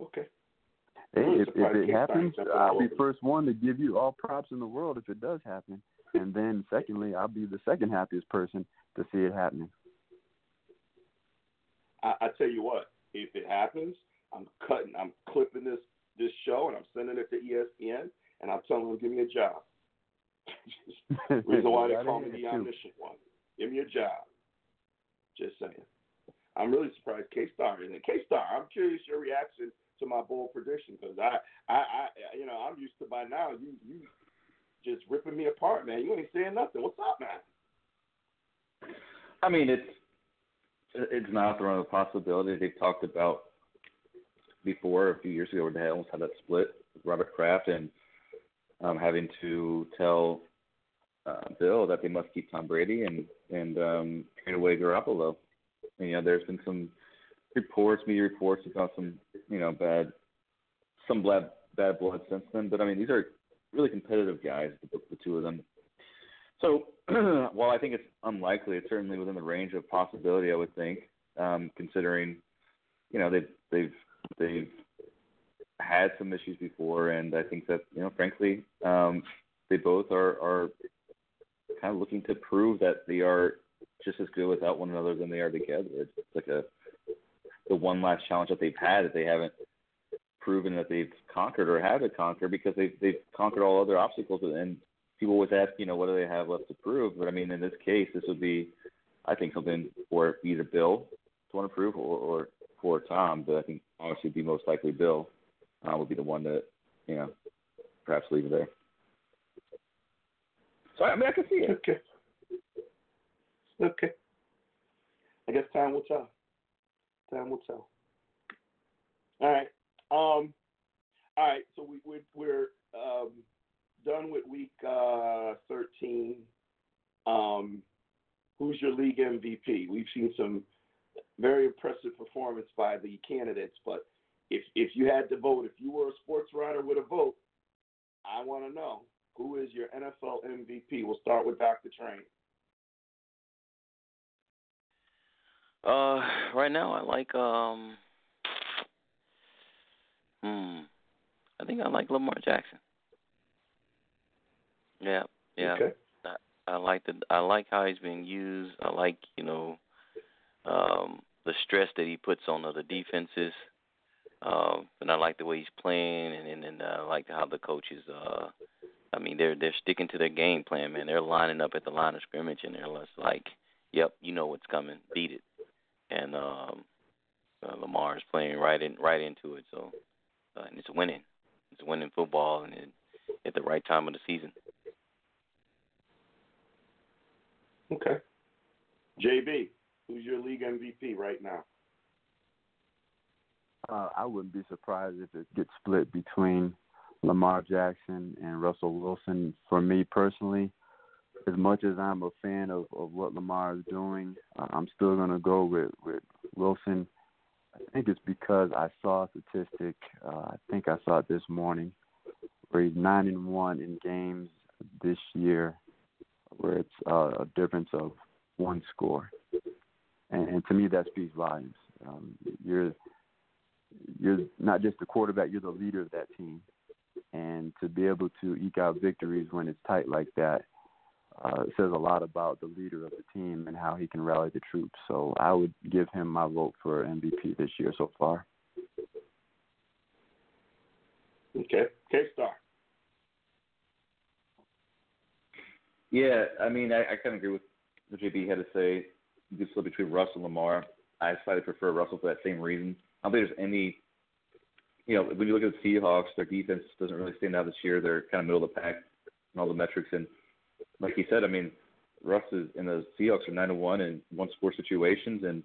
Speaker 2: okay.
Speaker 3: Hey, if, if it happens, I'll be first one to give you all props in the world if it does happen. and then, secondly, I'll be the second happiest person to see it happening.
Speaker 2: I, I tell you what, if it happens, I'm cutting, I'm clipping this this show and I'm sending it to ESPN and I'm telling them give me a job. [laughs] Reason why they [laughs] call me the omniscient one. Give me a job. Just saying. I'm really surprised K Star isn't. K Star, I'm curious your reaction to my bold prediction because I, I, I, you know, I'm used to by now you, you just ripping me apart, man. You ain't saying nothing. What's up, man?
Speaker 5: I mean, it's it's not throwing a possibility. They've talked about before a few years ago where they almost had that split with Robert Kraft and um, having to tell uh, Bill that they must keep Tom Brady and and um, trade away Garoppolo. You know, there's been some reports, media reports about some you know bad, some bad bad blood since then. But I mean, these are really competitive guys, the, the two of them. So [clears throat] while I think it's unlikely, it's certainly within the range of possibility. I would think, um, considering you know they've they've they've had some issues before, and I think that you know, frankly, um, they both are are kind of looking to prove that they are just as good without one another than they are together. It's like a the one last challenge that they've had that they haven't proven that they've conquered or have it conquered because they've they've conquered all other obstacles and people always ask, you know, what do they have left to prove? But I mean in this case this would be I think something for either Bill to want to prove or, or for Tom, but I think obviously be most likely Bill uh, would be the one that, you know, perhaps leave it there. So I mean I can see it.
Speaker 2: Okay. Okay. I guess time will tell. Time will tell. All right. Um. All right. So we we're, we're um, done with week uh, 13. Um, who's your league MVP? We've seen some very impressive performance by the candidates, but if if you had to vote, if you were a sports writer with a vote, I want to know who is your NFL MVP. We'll start with Dr. Train.
Speaker 4: Uh, right now I like um, hmm, I think I like Lamar Jackson. Yeah, yeah.
Speaker 2: Okay.
Speaker 4: I, I like the I like how he's being used. I like you know, um, the stress that he puts on other defenses. Um, and I like the way he's playing, and and, and uh, I like how the coaches. Uh, I mean, they're they're sticking to their game plan, man. They're lining up at the line of scrimmage, and they're just like, "Yep, you know what's coming. Beat it." And um, uh, Lamar is playing right in right into it, so uh, and it's winning. It's winning football, and it, at the right time of the season.
Speaker 2: Okay. JB, who's your league MVP right now?
Speaker 3: Uh, I wouldn't be surprised if it gets split between Lamar Jackson and Russell Wilson. For me personally, as much as I'm a fan of, of what Lamar is doing, uh, I'm still going to go with, with Wilson. I think it's because I saw a statistic. Uh, I think I saw it this morning, where he's nine and one in games this year, where it's uh, a difference of one score, and, and to me that speaks volumes. Um, you're you're not just the quarterback; you're the leader of that team, and to be able to eke out victories when it's tight like that uh, says a lot about the leader of the team and how he can rally the troops. So I would give him my vote for MVP this year so far.
Speaker 2: Okay. K Star.
Speaker 5: Yeah, I mean, I, I kind of agree with what JB had to say. You split between Russell and Lamar. I slightly prefer Russell for that same reason. I don't think there's any, you know, when you look at the Seahawks, their defense doesn't really stand out this year. They're kind of middle of the pack in all the metrics. And like he said, I mean, Russ is, and the Seahawks are nine to one in one score situations, and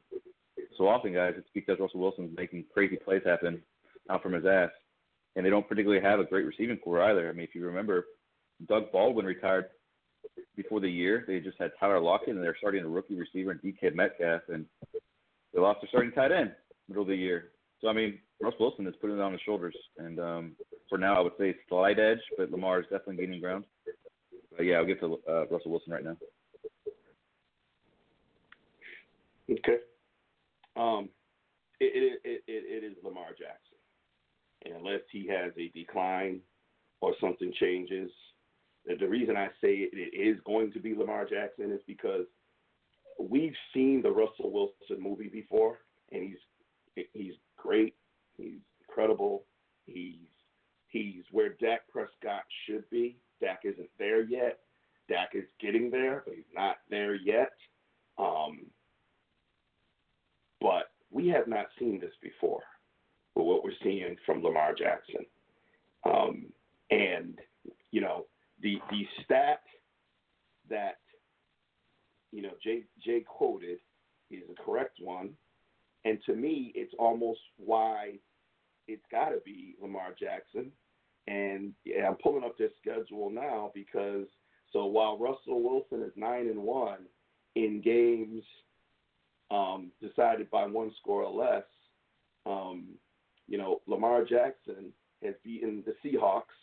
Speaker 5: so often, guys, it's because Russell Wilson's making crazy plays happen out from his ass, and they don't particularly have a great receiving corps either. I mean, if you remember, Doug Baldwin retired before the year. They just had Tyler Lockett, and they're starting a rookie receiver in DK Metcalf, and they lost their starting tight end middle of the year. So I mean, Russ Wilson is putting it on his shoulders, and um, for now, I would say slight edge, but Lamar is definitely gaining ground. But yeah, I'll get to uh, Russell Wilson right now.
Speaker 2: Okay. Um, it, it, it, it is Lamar Jackson. And unless he has a decline or something changes, the reason I say it, it is going to be Lamar Jackson is because we've seen the Russell Wilson movie before, and he's he's great, he's incredible, he's he's where Dak Prescott should be. Dak isn't there yet. Dak is getting there, but he's not there yet. Um, but we have not seen this before with what we're seeing from Lamar Jackson. Um, and, you know, the, the stat that, you know, Jay, Jay quoted is a correct one. And to me, it's almost why it's got to be Lamar Jackson. And yeah, I'm pulling up their schedule now because So while Russell Wilson is nine and one in games um, decided by one score or less, um, you know Lamar Jackson has beaten the Seahawks,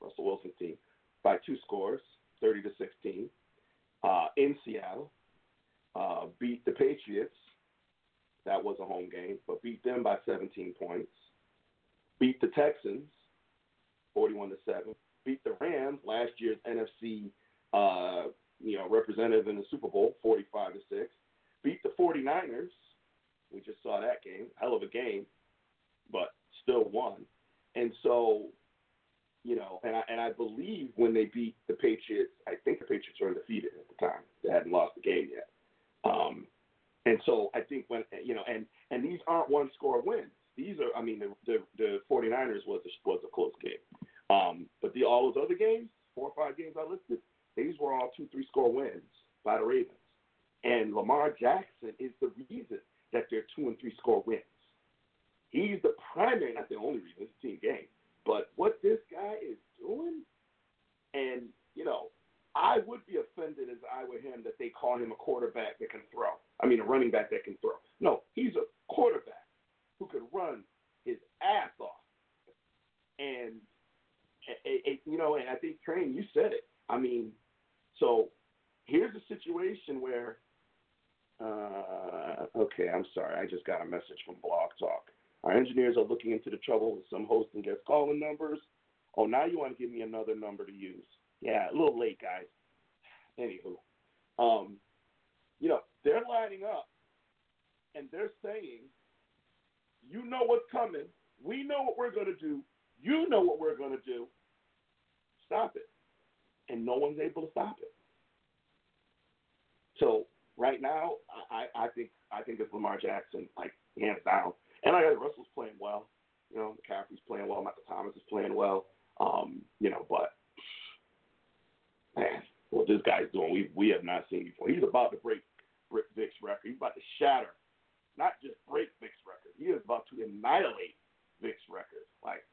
Speaker 2: Russell Wilson team, by two scores, thirty to sixteen, uh, in Seattle. Uh, beat the Patriots. That was a home game, but beat them by 17 points. Beat the Texans, 41 to seven. Beat the Rams, last year's NFC uh, you know, representative in the Super Bowl, 45 to 6. Beat the 49ers. We just saw that game. Hell of a game, but still won. And so, you know, and I, and I believe when they beat the Patriots, I think the Patriots were undefeated at the time. They hadn't lost the game yet. Um, and so I think when, you know, and, and these aren't one score wins. These are, I mean, the, the, the 49ers was a, was a close game. Um, but the, all those other games, four or five games I listed, these were all two, three score wins by the Ravens. And Lamar Jackson is the reason that they're two and three score wins. He's the primary, not the only reason, it's a team game. But what this guy is doing, and, you know, I would be offended as I were him that they call him a quarterback that can throw. I mean, a running back that can throw. No, he's a quarterback who could run his ass off. And, you know, and I think, Train, you said it. I mean, so here's a situation where, uh, okay, I'm sorry, I just got a message from Blog Talk. Our engineers are looking into the trouble with some host and guest calling numbers. Oh, now you want to give me another number to use? Yeah, a little late, guys. Anywho, um, you know, they're lining up and they're saying, you know what's coming. We know what we're going to do. You know what we're going to do. Stop it and no one's able to stop it. So right now, I, I think I think it's Lamar Jackson, like hands down. And I got Russell's playing well. You know, McCaffrey's playing well. Michael Thomas is playing well. Um, you know, but man, what this guy's doing, we we have not seen before. He's about to break Vick's record. He's about to shatter, not just break Vick's record. He is about to annihilate Vic's record. Like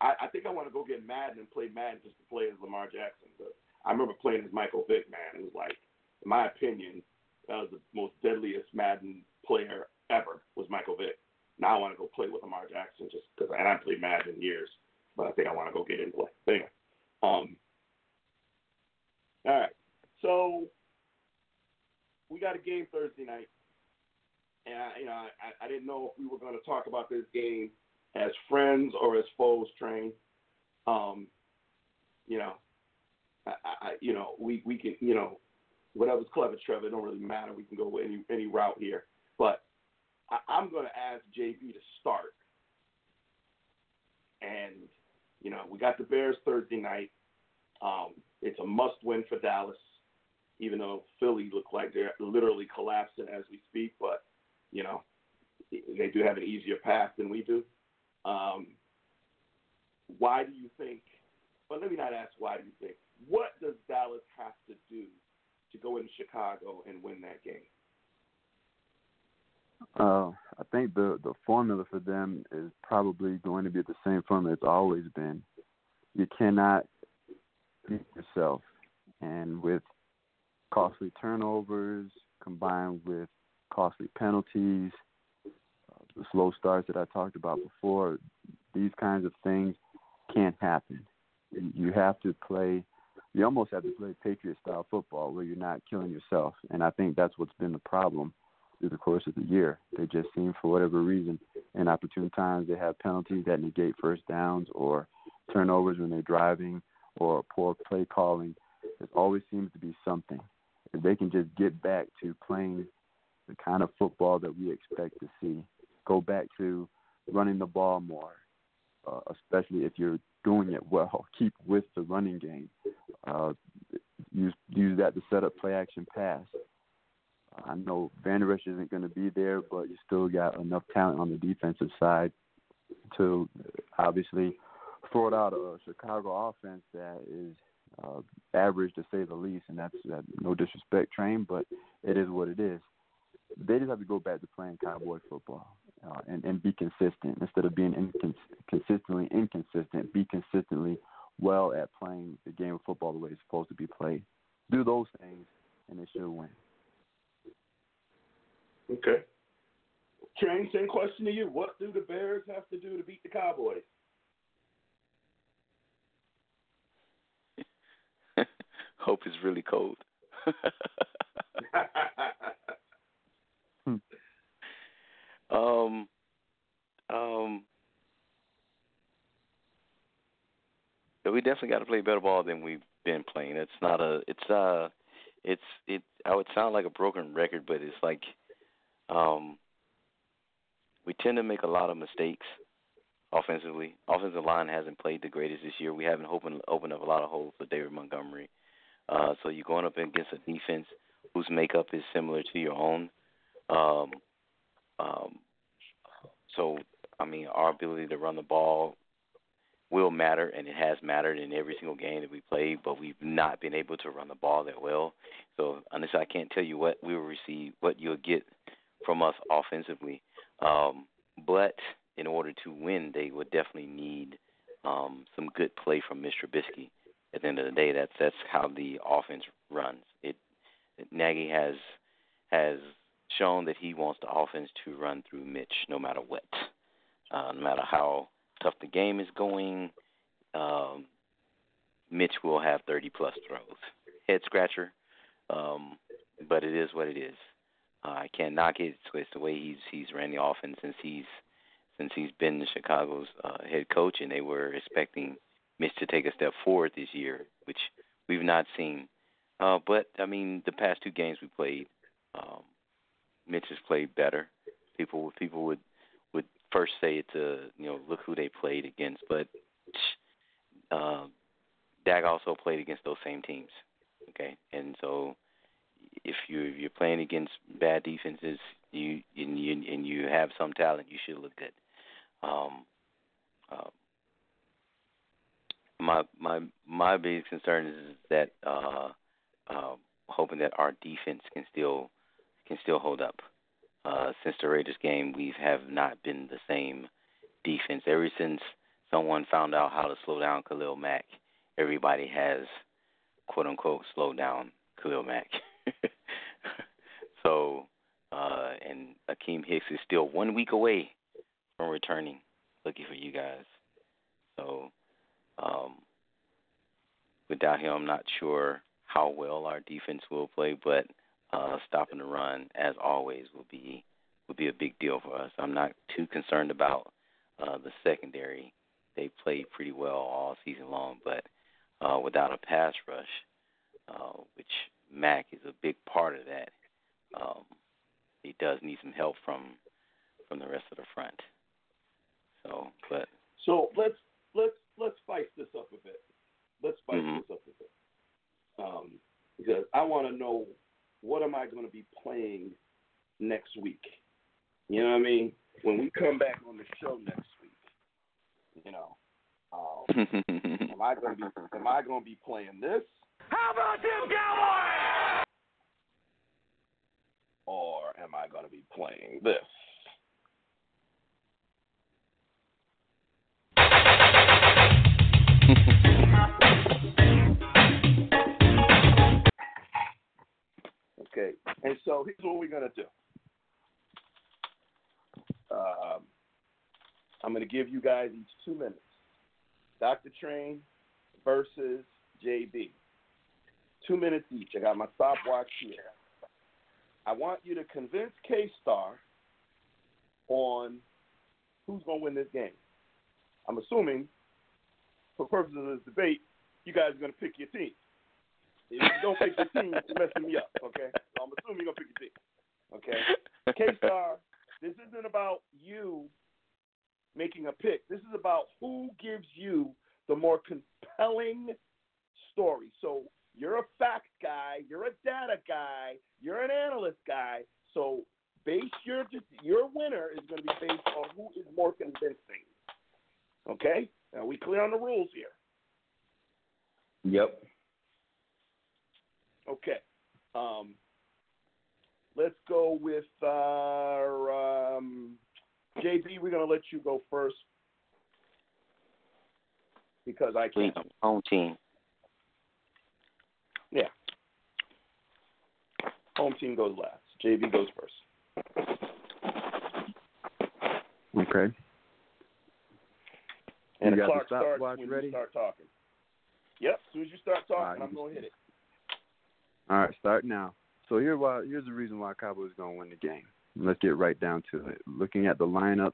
Speaker 2: I, I think I want to go get Madden and play Madden just to play as Lamar Jackson. But I remember playing as Michael Vick, man. It was like, in my opinion, that was the most deadliest Madden player ever was Michael Vick. Now I want to go play with Lamar Jackson just because, I haven't played Madden in years, but I think I want to go get in play. But anyway, um, all right. So we got a game Thursday night, and I, you know, I, I didn't know if we were going to talk about this game as friends or as foes train. Um, you know, I, I, you know, we, we can, you know, whatever's clever, Trevor, it don't really matter. We can go any any route here. But I, I'm going to ask JB to start. And, you know, we got the Bears Thursday night. Um, it's a must win for Dallas, even though Philly look like they're literally collapsing as we speak. But, you know, they do have an easier path than we do. Um, why do you think? Well, let me not ask why do you think. What does Dallas have to do to go into Chicago and win that game?
Speaker 3: Uh, I think the the formula for them is probably going to be the same formula it's always been. You cannot beat yourself, and with costly turnovers combined with costly penalties, uh, the slow starts that I talked about before, these kinds of things can't happen. You have to play. You almost have to play Patriot style football where you're not killing yourself, and I think that's what's been the problem through the course of the year. They just seem, for whatever reason, in opportune times, they have penalties that negate first downs or turnovers when they're driving or poor play calling. There always seems to be something. If they can just get back to playing the kind of football that we expect to see, go back to running the ball more, uh, especially if you're doing it well. [laughs] Keep with the running game. Uh, use use that to set up play action pass. I know Esch isn't going to be there, but you still got enough talent on the defensive side to obviously throw it out a Chicago offense that is uh, average to say the least, and that's uh, no disrespect, train, but it is what it is. They just have to go back to playing cowboy football uh, and, and be consistent instead of being incons- consistently inconsistent. Be consistently well at playing the game of football the way it's supposed to be played. Do those things, and they should win.
Speaker 2: Okay. Train, same question to you. What do the Bears have to do to beat the Cowboys? [laughs]
Speaker 6: Hope it's really cold. [laughs] [laughs] um, um, we definitely got to play better ball than we've been playing. It's not a. It's uh, it's it. I would sound like a broken record, but it's like, um, we tend to make a lot of mistakes offensively. Offensive line hasn't played the greatest this year. We haven't opened opened up a lot of holes for David Montgomery. Uh, so you're going up against a defense whose makeup is similar to your own. Um, um, so I mean, our ability to run the ball will matter, and it has mattered in every single game that we played. But we've not been able to run the ball that well. So honestly, I can't tell you what we will receive, what you'll get from us offensively. Um, but in order to win, they would definitely need um, some good play from Mr. Trubisky. At the end of the day, that's that's how the offense runs. It, Nagy has has shown that he wants the offense to run through Mitch no matter what, uh, no matter how tough the game is going. Um, Mitch will have 30 plus throws. Head scratcher, um, but it is what it is. Uh, I can't knock it. It's, it's the way he's he's ran the offense since he's since he's been Chicago's uh, head coach, and they were expecting Mitch to take a step forward this year, which we've not seen. Uh, but I mean, the past two games we played, um, Mitch has played better. People people would would first say it's a you know look who they played against, but uh, Dak also played against those same teams. Okay, and so if you if you're playing against bad defenses, you and you and you have some talent, you should look good. Um, uh, my my my biggest concern is that uh, uh, hoping that our defense can still can still hold up. Uh, since the Raiders game, we have not been the same defense. Ever since someone found out how to slow down Khalil Mack, everybody has quote unquote slowed down Khalil Mack. [laughs] so, uh, and Akiem Hicks is still one week away from returning. Looking for you guys. So, um, without him, I'm not sure how well our defense will play, but uh, stopping the run, as always, will be will be a big deal for us. I'm not too concerned about uh, the secondary. They played pretty well all season long, but uh, without a pass rush, uh, which Mack is a big part of that, um, he does need some help from from the rest of the front. So, but
Speaker 2: so let's let's let's spice this up a bit. Let's spice
Speaker 6: Mhm.
Speaker 2: this up a bit. Um, because I want to know what am I going to be playing next week. You know what I mean? When we come back on the show next week, you know, um, [laughs] am I going to be am I going to be playing this?
Speaker 1: How about them Cowboys?
Speaker 2: or am I going to be playing this? [laughs] Okay, and so here's what we're to do. Um, I'm to give you guys each two minutes. Dr. Train versus JB. Two minutes each. I got my stopwatch here. I want you to convince K Star on who's going to win this game. I'm assuming, for purposes of this debate, you guys are going to pick your team. If you don't pick your team, you're messing me up, okay? So I'm assuming you're going to pick your team, okay? K Star, this isn't about you making a pick. This is about who gives you the more compelling story. So you're a fact guy, you're a data guy, you're an analyst guy. So base your your winner is going to be based on who is more convincing. Okay? Now we clear on the rules here.
Speaker 5: Yep.
Speaker 2: Okay. Um, let's go with uh, um, JB. We're going to let you go first. because I
Speaker 6: Please,
Speaker 2: can.
Speaker 6: home team.
Speaker 2: Yeah. Home team goes last. JB goes first.
Speaker 3: Okay.
Speaker 2: And
Speaker 3: You
Speaker 2: the
Speaker 3: got the
Speaker 2: clock starts when
Speaker 3: ready?
Speaker 2: you start talking. Yep. As soon as you start talking,
Speaker 3: Alright,
Speaker 2: I'm gonna hit it.
Speaker 3: All right, start now. So here why here's the reason why Cowboys going to win the game. Let's get right down to it. Looking at the lineups,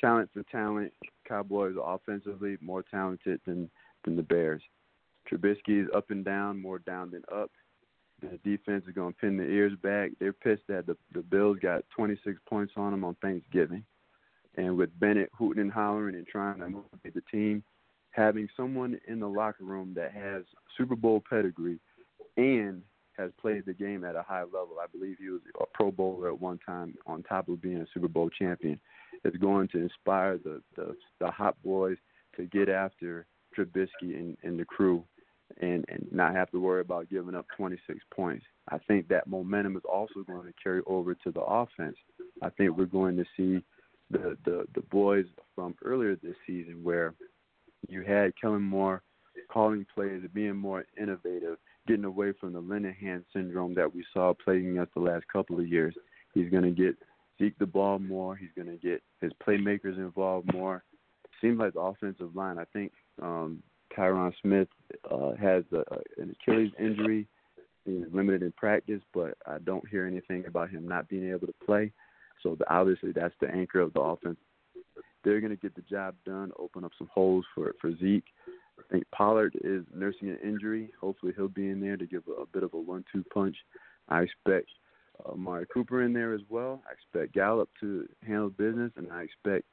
Speaker 3: talent for talent, Cowboys are offensively more talented than than the Bears. Trubisky is up and down, more down than up. The defense is going to pin their ears back. They're pissed that the the Bills got 26 points on them on Thanksgiving, and with Bennett hooting and hollering and trying to motivate the team, having someone in the locker room that has Super Bowl pedigree and has played the game at a high level. I believe he was a Pro Bowler at one time, on top of being a Super Bowl champion. Is going to inspire the the, the hot boys to get after Trubisky and, and the crew, and and not have to worry about giving up 26 points. I think that momentum is also going to carry over to the offense. I think we're going to see the the the boys from earlier this season where you had Kellen Moore calling plays, being more innovative, getting away from the Linehan syndrome that we saw playing us the last couple of years. He's going to get Zeke the ball more. He's going to get his playmakers involved more. Seems like the offensive line. I think um, Tyron Smith uh, has a, an Achilles injury. He's limited in practice, but I don't hear anything about him not being able to play. So the, obviously that's the anchor of the offense. They're going to get the job done, open up some holes for for Zeke. I think Pollard is nursing an injury. Hopefully, he'll be in there to give a, a bit of a one-two punch. I expect uh, Mari Cooper in there as well. I expect Gallup to handle business, and I expect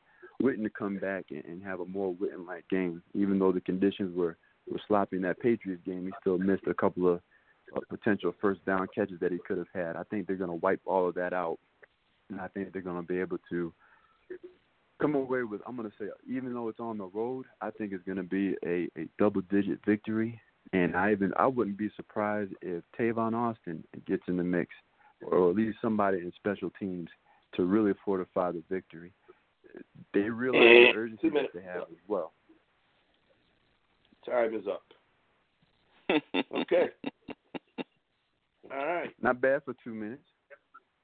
Speaker 3: Witten to come back and, and have a more Witten-like game. Even though the conditions were were sloppy in that Patriots game, he still missed a couple of uh, potential first down catches that he could have had. I think they're going to wipe all of that out, and I think they're going to be able to come away with. I'm going to say, even though it's on the road, I think it's going to be a, a double-digit victory. And I even I wouldn't be surprised if Tavon Austin gets in the mix, or at least somebody in special teams to really fortify the victory. They realize the urgency that they have as well.
Speaker 2: Time is up. Okay. [laughs] All right.
Speaker 3: Not bad for two minutes.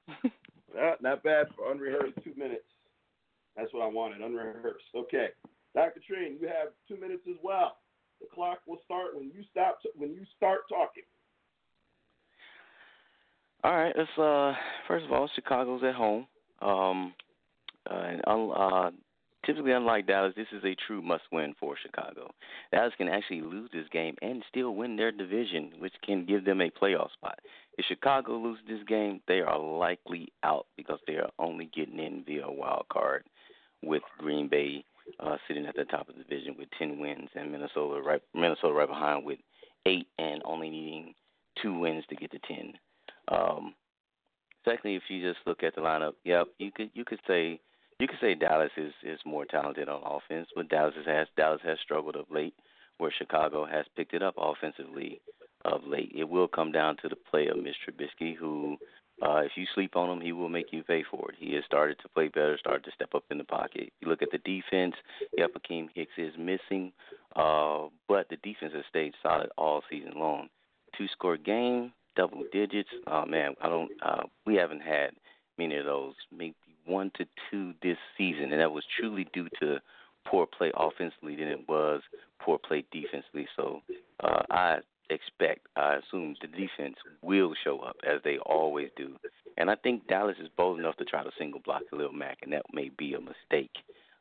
Speaker 3: [laughs]
Speaker 2: Not, not bad for unrehearsed two minutes. That's what I wanted, unrehearsed. Okay. Dr. Train, you have two minutes as well. The clock will start when you stop when you start talking.
Speaker 6: All right, let's uh first of all, Chicago's at home. Um uh, and uh typically unlike Dallas, this is a true must win for Chicago. Dallas can actually lose this game and still win their division, which can give them a playoff spot. If Chicago loses this game, they are likely out because they are only getting in via wild card with Green Bay uh, sitting at the top of the division with ten wins and Minnesota right Minnesota right behind with eight and only needing two wins to get to ten. Um, secondly, if you just look at the lineup, yep, you could you could say you could say Dallas is is more talented on offense, but Dallas has Dallas has struggled of late, where Chicago has picked it up offensively of late. It will come down to the play of Mitch Trubisky, who, uh, if you sleep on him, he will make you pay for it. He has started to play better, started to step up in the pocket. You look at the defense. Yep, Akiem Hicks is missing, uh, but the defense has stayed solid all season long. Two score game, double digits. Oh man, I don't. Uh, we haven't had many of those. Maybe one to two this season, and that was truly due to poor play offensively than it was poor play defensively. So uh, I expect, I assume the defense will show up as they always do. And I think Dallas is bold enough to try to single block Khalil Mack, and that may be a mistake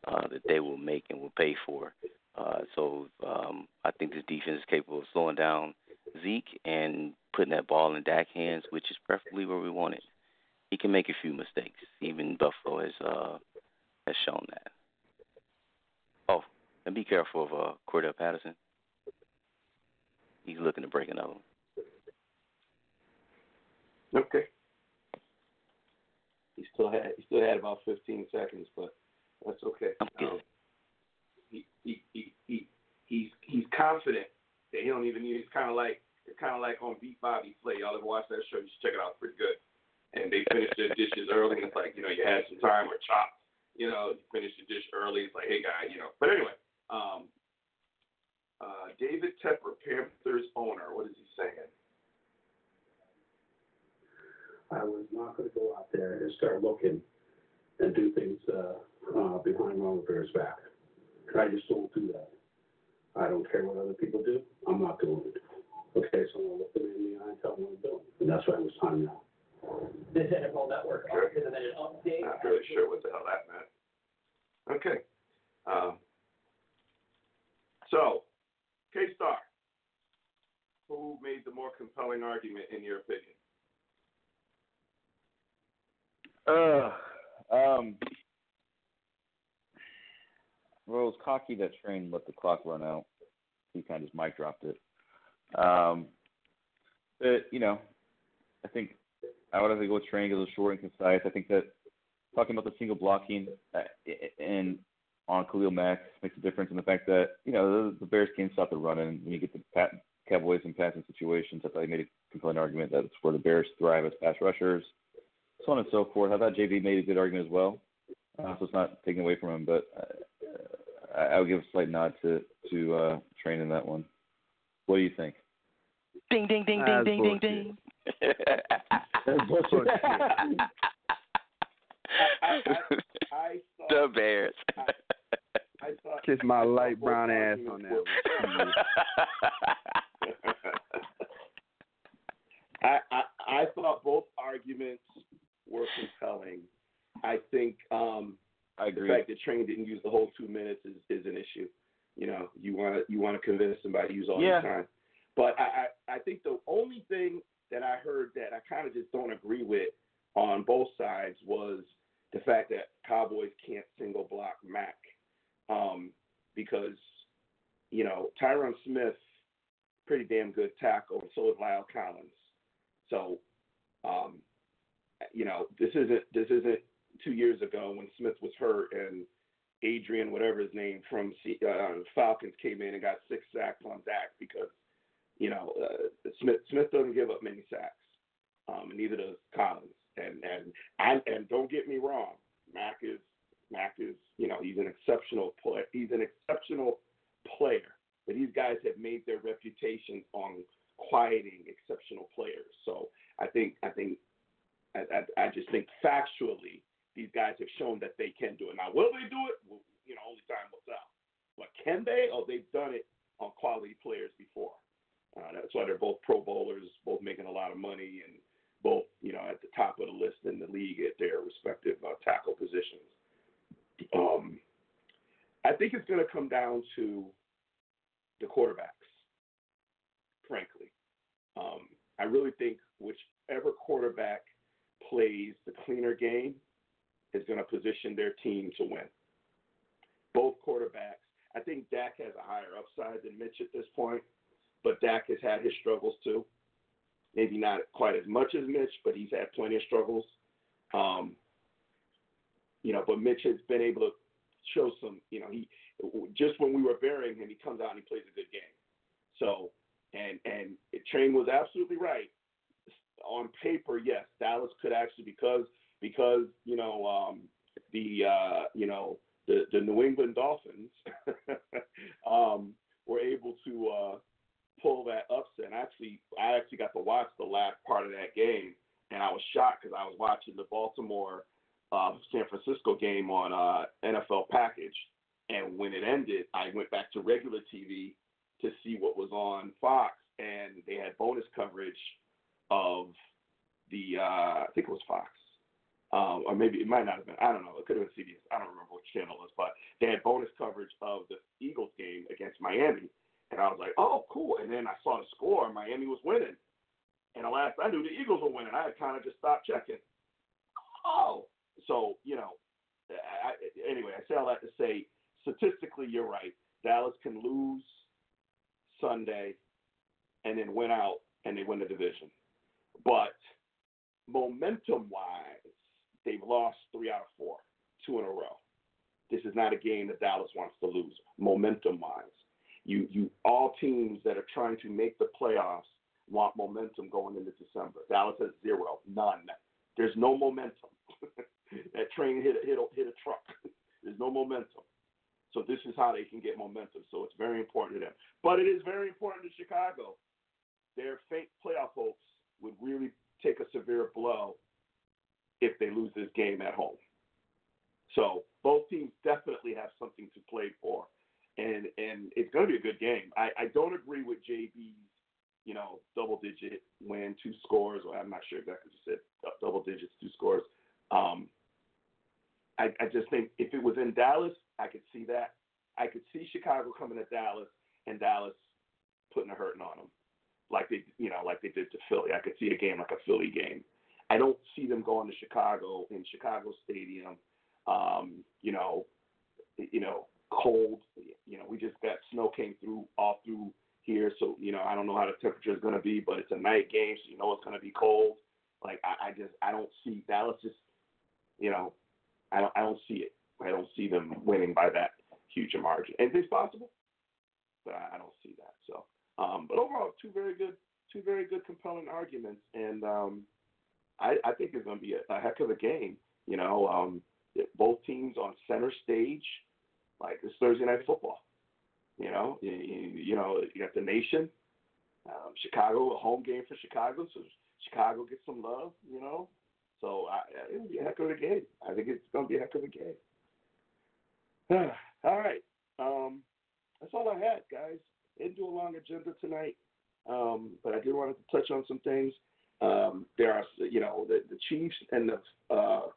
Speaker 6: uh, that they will make and will pay for. Uh, so um, I think this defense is capable of slowing down Zeke and putting that ball in Dak's hands, which is preferably where we want it. He can make a few mistakes. Even Buffalo has uh, has shown that. Oh, and be careful of uh, Cordarrelle Patterson. He's looking to break another one.
Speaker 2: Okay. He still had he still had about 15 seconds, but that's okay. Um, he, he he he he's he's confident that he don't even need. It's kind of like it's kind of like on Beat Bobby Flay. Y'all ever watch that show? You should check it out. It's pretty good. And they finish their dishes early. And it's like you know you had some time or chopped. You know, you finish the dish early. It's like hey guy, you know. But anyway, um, David Tepper, Panthers owner. What is he saying?
Speaker 7: I was not going to go out there and start looking and do things uh, uh, behind Ron Rivera's back. I just don't do that. I don't care what other people do. I'm not doing it. Okay, so I'm going to look them in the eye and tell them what I'm doing. And that's why it was time now.
Speaker 8: This NFL Network
Speaker 2: Okay.
Speaker 8: is an update.
Speaker 2: Not really sure what the hell that meant. Okay. Um, so, K Star, who made the more compelling argument in your opinion?
Speaker 5: Uh, um, well, it was cocky that train let the clock run out. He kind of just mic dropped it. Um, but you know, I think I would have to go with train because it was short and concise. I think that talking about the single blocking uh, and on Khalil Mack makes a difference in the fact that you know the, the Bears can't stop the run, and when you get the pat, Cowboys in passing situations, I thought he made a compelling argument that it's where the Bears thrive as pass rushers, so on and so forth. I thought JB made a good argument as well, uh, so it's not taken away from him, but uh, I, I would give a slight nod to to uh, Train in that one. What do you think?
Speaker 6: Ding ding ding ding
Speaker 3: That's
Speaker 6: ding ding
Speaker 3: bullshit.
Speaker 6: ding. [laughs]
Speaker 3: Bullshit. [laughs]
Speaker 2: I, I [laughs]
Speaker 6: the Bears.
Speaker 2: I thought
Speaker 3: Kiss my light brown ass on that one. [laughs]
Speaker 2: I, I I thought both arguments were compelling. I think um,
Speaker 5: I agree.
Speaker 2: the fact that Train didn't use the whole two minutes is, is an issue. You know, you want to you want to convince somebody to use all
Speaker 5: Yeah.
Speaker 2: the time. But I, I I think the only thing that I heard that I kind of just don't agree with on both sides was the fact that Cowboys can't single block Mack um, because you know Tyron Smith pretty damn good tackle, and so is La'el Collins. So um, you know this isn't this isn't two years ago when Smith was hurt and Adrian, whatever his name, from C- uh, Falcons came in and got six sacks on Dak because, you know, uh, Smith Smith doesn't give up many sacks, um, and neither does Collins. And and I, and don't get me wrong, Mack is Mack is you know he's an exceptional play. He's an exceptional player, but these guys have made their reputation on quieting exceptional players. So I think I think I, I, I just think factually these guys have shown that they can do it. Now, will they do it? Well, you know, only time will tell. But can they? Oh, they've done it on quality players before. Uh, that's why they're both Pro Bowlers, both making a lot of money, and both you know at the top of the list in the league at their respective uh, tackle positions. Um, I think it's going to come down to the quarterbacks. Frankly, um, I really think whichever quarterback plays the cleaner game is going to position their team to win. Both quarterbacks. I think Dak has a higher upside than Mitch at this point, but Dak has had his struggles too. Maybe not quite as much as Mitch, but he's had plenty of struggles. Um, you know, but Mitch has been able to show some. You know, he just when we were burying him, he comes out and he plays a good game. So, and and Train was absolutely right. On paper, yes, Dallas could actually because because you know um, the uh, you know the the New England Dolphins [laughs] um, were able to uh, pull that upset. And actually, I actually got to watch the last part of that game, and I was shocked because I was watching the Baltimore uh, San Francisco game on uh, NFL Package, and when it ended, I went back to regular TV to see what was on Fox, and they had bonus coverage of the uh, I think it was Fox um, or maybe it might not have been. I don't know. It could have been CBS. I don't remember which channel it was, but they had bonus coverage of the Eagles game against Miami, and I was like, oh, cool. And then I saw the score. Miami was winning, and the last I knew, the Eagles were winning. I had kind of just stopped checking. Oh, so you know. I, anyway, I say all that to say, statistically, you're right. Dallas can lose Sunday, and then win out, and they win the division. But momentum wise, they've lost three out of four, two in a row. This is not a game that Dallas wants to lose, momentum wise. You you all teams that are trying to make the playoffs want momentum going into December. Dallas has zero, none. There's no momentum. [laughs] that train hit a, hit a, hit a truck. [laughs] There's no momentum. So this is how they can get momentum. So it's very important to them. But it is very important to Chicago. Their fake playoff hopes would really take a severe blow if they lose this game at home. So both teams definitely have something to play for, and and it's going to be a good game. I, I don't agree with JB's, you know, double digit win, two scores. Or I'm not sure exactly what said, double digits, two scores. Um, I, I just think if it was in Dallas, I could see that. I could see Chicago coming to Dallas and Dallas putting a hurting on them, like they, you know, like they did to Philly. I could see a game like a Philly game. I don't see them going to Chicago in Chicago Stadium. Um, you know, you know, cold. You know, we just got snow came through all through here, so you know, I don't know how the temperature is going to be, but it's a night game, so you know it's going to be cold. Like I, I just I don't see Dallas just, you know, I don't I don't see it. I don't see them winning by that huge a margin. Anything's possible, but I, I don't see that. So, um, but overall, two very good, two very good, compelling arguments, and um, I, I think it's going to be a, a heck of a game. You know, um, both teams on center stage, like it's Thursday night football. You know, you, you know, you got the nation, um, Chicago, a home game for Chicago, so Chicago gets some love. You know, so I, it'll be a heck of a game. I think it's going to be a heck of a game. [sighs] all right, um, that's all I had, guys. Didn't do a long agenda tonight, um, but I did want to touch on some things. Um, there are, you know, the, the Chiefs and the uh,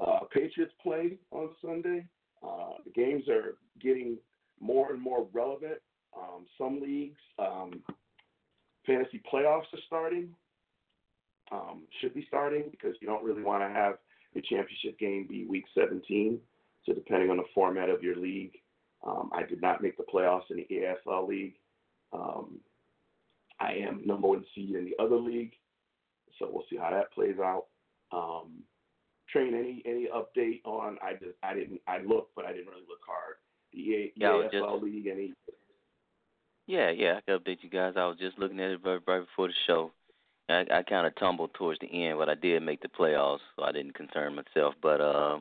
Speaker 2: uh, Patriots play on Sunday. Uh, the games are getting more and more relevant. Um, some leagues, um, fantasy playoffs are starting, um, should be starting because you don't really want to have your championship game be week 17. So depending on the format of your league, um, I did not make the playoffs in the AFL league. Um, I am number one seed in the other league, so we'll see how that plays out. Um, Train, any any update on? I just I didn't I looked, but I didn't really look hard. The EA,
Speaker 6: Yeah, I was
Speaker 2: AFL
Speaker 6: just-
Speaker 2: league, any?
Speaker 6: Yeah, yeah, I can update you guys. I was just looking at it right, right before the show. I, I kind of tumbled towards the end, but I did make the playoffs, so I didn't concern myself. But uh,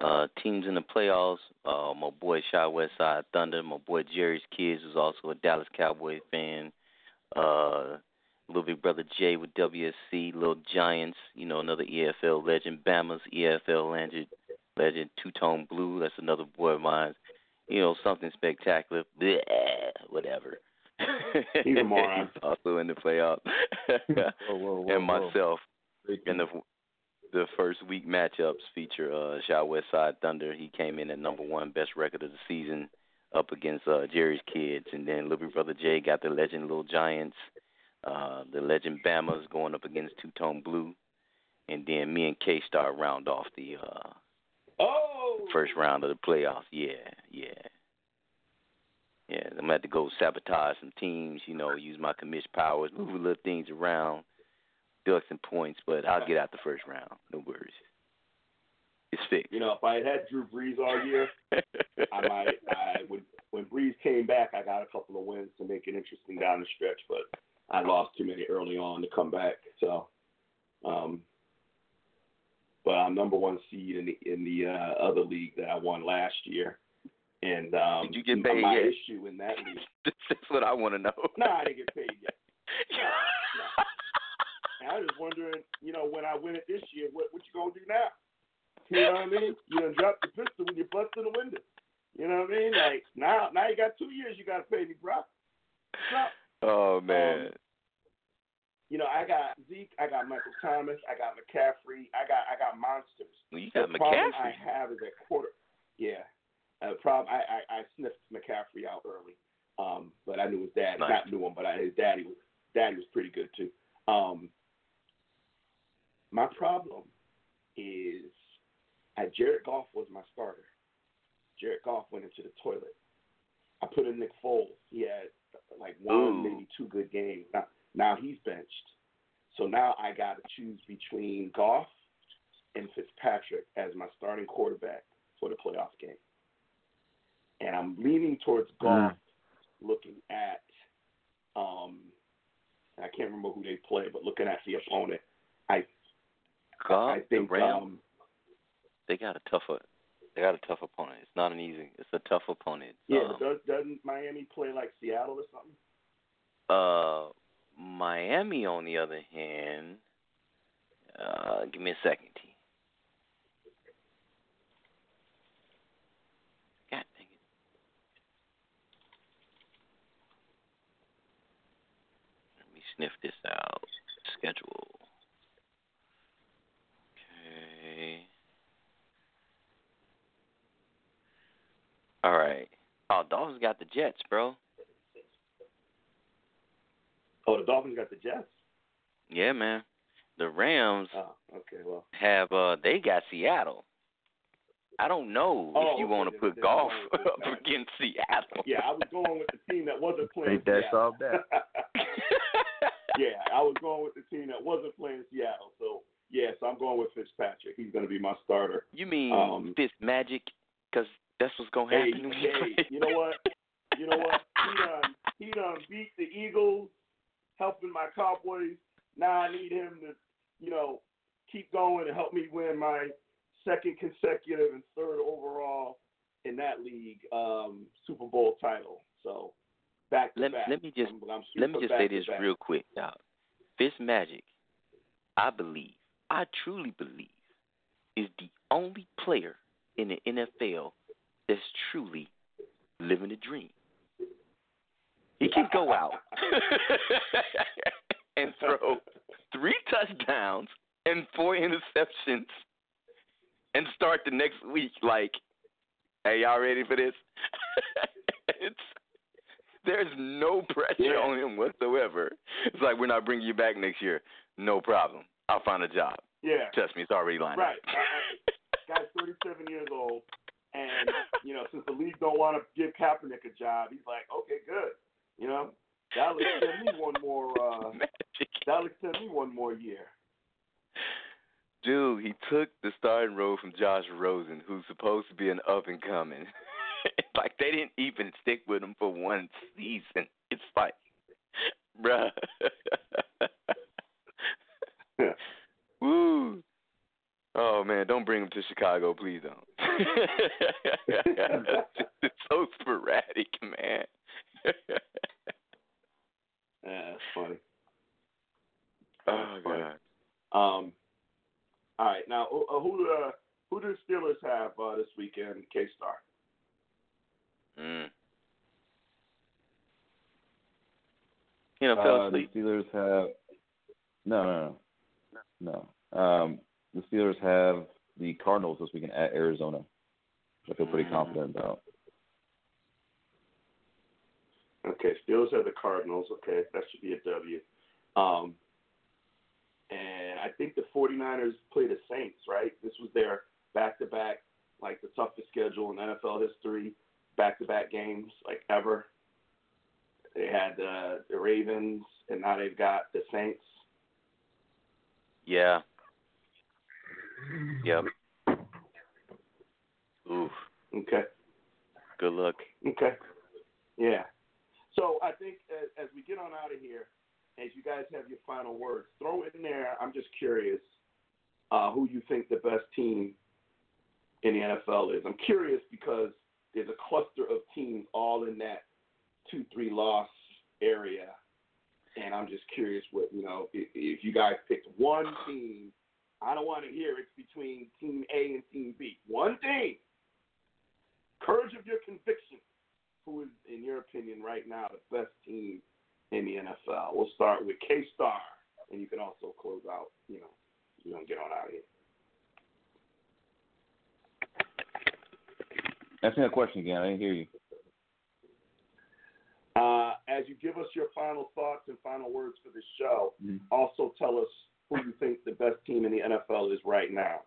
Speaker 6: uh, teams in the playoffs, uh, my boy Shy West Side Thunder, my boy Jerry's Kids, who's also a Dallas Cowboy fan. Uh, little big brother Jay with WSC, Little Giants, you know, another EFL legend. Bama's EFL legend, legend Two Tone Blue, that's another boy of mine. You know, something spectacular. Bleh, whatever.
Speaker 2: He's a moron. [laughs]
Speaker 6: He's also in the playoffs.
Speaker 3: Whoa, whoa, whoa,
Speaker 6: and myself in the the first week matchups feature uh Shaw West Side Thunder. He came in at number one, best record of the season, up against uh Jerry's kids, and then Little Big Brother Jay got the legend Little Giants. Uh the legend Bama's going up against Two Tone Blue, and then me and K Star round off the uh
Speaker 2: Oh,
Speaker 6: first round of the playoffs. Yeah, yeah. Yeah, I'm gonna have to go sabotage some teams, you know, use my commission powers, move little things around, ducks and points, but I'll get out the first round. No worries. It's fixed.
Speaker 2: You know, if I had had Drew Brees all year, I might. I when when Brees came back, I got a couple of wins to make it interesting down the stretch, but I lost too many early on to come back. So, um, but I'm number one seed in the in the uh, other league that I won last year, and um,
Speaker 6: Did you get paid
Speaker 2: my
Speaker 6: yet?
Speaker 2: issue in that league. [laughs]
Speaker 6: That's what I want to know.
Speaker 2: No, I didn't get paid yet. [laughs] And I was wondering, you know, when I win it this year, what what you gonna do now? You know what I mean? You done dropped the pistol when you bust in the window. You know what I mean? Like now, now you got two years. You got to pay me, bro. So,
Speaker 6: oh man.
Speaker 2: you know, I got Zeke, I got Michael Thomas, I got McCaffrey, I got I got monsters.
Speaker 6: well, you got
Speaker 2: the problem I have is at quarter. Yeah, uh, the problem I, I I sniffed McCaffrey out early, um, but I knew his dad.
Speaker 6: Nice.
Speaker 2: Not knew him, but I, his daddy was daddy was pretty good too. Um, my problem is, I, Jared Goff was my starter. Jared Goff went into the toilet. I put in Nick Foles. He had like one,
Speaker 6: Ooh.
Speaker 2: maybe two good games. Now, now he's benched. So now I got to choose between Goff and Fitzpatrick as my starting quarterback for the playoff game. And I'm leaning towards Goff, looking at, um, I can't remember who they play, but looking at the opponent, I
Speaker 6: God,
Speaker 2: I think
Speaker 6: the Rams,
Speaker 2: um,
Speaker 6: they got a tougher. They got a tough opponent. It's not an easy. It's a tough opponent.
Speaker 2: Yeah,
Speaker 6: Um,
Speaker 2: does, doesn't Miami play like Seattle or something?
Speaker 6: Uh, Miami, on the other hand, uh, give me a second, T. God dang it. Let me sniff this out. Schedule. Okay. All right. Oh, Dolphins got the Jets, bro.
Speaker 2: Oh, the Dolphins got the Jets.
Speaker 6: Yeah, man. The Rams
Speaker 2: Oh, okay. Well,
Speaker 6: have uh they got Seattle. I don't know
Speaker 2: Oh,
Speaker 6: if you
Speaker 2: okay,
Speaker 6: want to put Goff
Speaker 2: I'm going [laughs]
Speaker 6: up against Seattle.
Speaker 2: yeah, I was going with the team that wasn't playing
Speaker 3: Think that
Speaker 2: Seattle.
Speaker 3: solved that.
Speaker 2: yeah, I was going with the team that wasn't playing Seattle. So yes, I'm going with Fitzpatrick. He's going to be my starter.
Speaker 6: you mean
Speaker 2: Um,
Speaker 6: Fitz Magic? Because that's what's gonna happen.
Speaker 2: hey, you know what? You know what? [laughs] He done he done beat the Eagles, helping my Cowboys. Now I need him to, you know, keep going and help me win my second consecutive and third overall in that league um, Super Bowl title. So back to
Speaker 6: Let-
Speaker 2: back.
Speaker 6: let me just- Let me just say this
Speaker 2: back.
Speaker 6: real quick, dog. Fitz Magic, I believe, I truly believe, is the only player in the NFL that's truly living the dream. He can go out [laughs] and throw three touchdowns and four interceptions and start the next week like, hey, y'all ready for this? [laughs] it's there's no pressure
Speaker 2: Yeah.
Speaker 6: on him whatsoever. It's like we're not bringing you back next year. No problem. I'll find a job.
Speaker 2: Yeah.
Speaker 6: Trust me, it's already lined
Speaker 2: Right.
Speaker 6: up.
Speaker 2: Right. Guy's 37 years old, and [laughs] you know, since the league don't want to give Kaepernick a job, he's like, okay, good. You know, that'll extend me one more. Uh, [laughs] that'll extend me one more year.
Speaker 6: Dude, he took the starting role from Josh Rosen, who's supposed to be an up and coming. [laughs] like they didn't even stick with him for one season. It's like, bruh. Woo. Oh man, don't bring him to Chicago, please don't. it's [laughs] so sporadic, man. [laughs]
Speaker 2: Yeah, that's funny.
Speaker 6: oh
Speaker 2: funny.
Speaker 6: god.
Speaker 2: Um, all right, now who uh, who, uh, who do the Steelers have uh, this weekend? K Star.
Speaker 6: Mm. You know, fell
Speaker 5: Uh,
Speaker 6: asleep.
Speaker 5: the Steelers have no, no, no, no. Um, the Steelers have the Cardinals this weekend at Arizona, which I feel pretty
Speaker 6: Mhm.
Speaker 5: confident about.
Speaker 2: Okay, Steelers have the Cardinals. Okay, that should be a W. Um, and I think the 49ers play the Saints, right? This was their back-to-back, like the toughest schedule in NFL history, back-to-back games like ever. They had uh, the Ravens, and now they've got the Saints.
Speaker 6: Yeah. Yep. Oof.
Speaker 2: Okay.
Speaker 6: Good luck.
Speaker 2: Okay. Yeah. So I think as, as we get on out of here, as you guys have your final words, throw in there. I'm just curious uh, who you think the best team in the NFL is. I'm curious because there's a cluster of teams all in that two, three loss area, and I'm just curious what you know if, if you guys picked one team. I don't want to hear it's between Team A and Team B. One team. Courage of your conviction who is, in your opinion, right now the best team in the NFL? We'll start with K Star, and you can also close out. You know, you know, get on out of here.
Speaker 5: Ask me that question again. I didn't hear you.
Speaker 2: Uh, as you give us your final thoughts and final words for the show,
Speaker 5: Mhm.
Speaker 2: also tell us who you think the best team in the NFL is right now.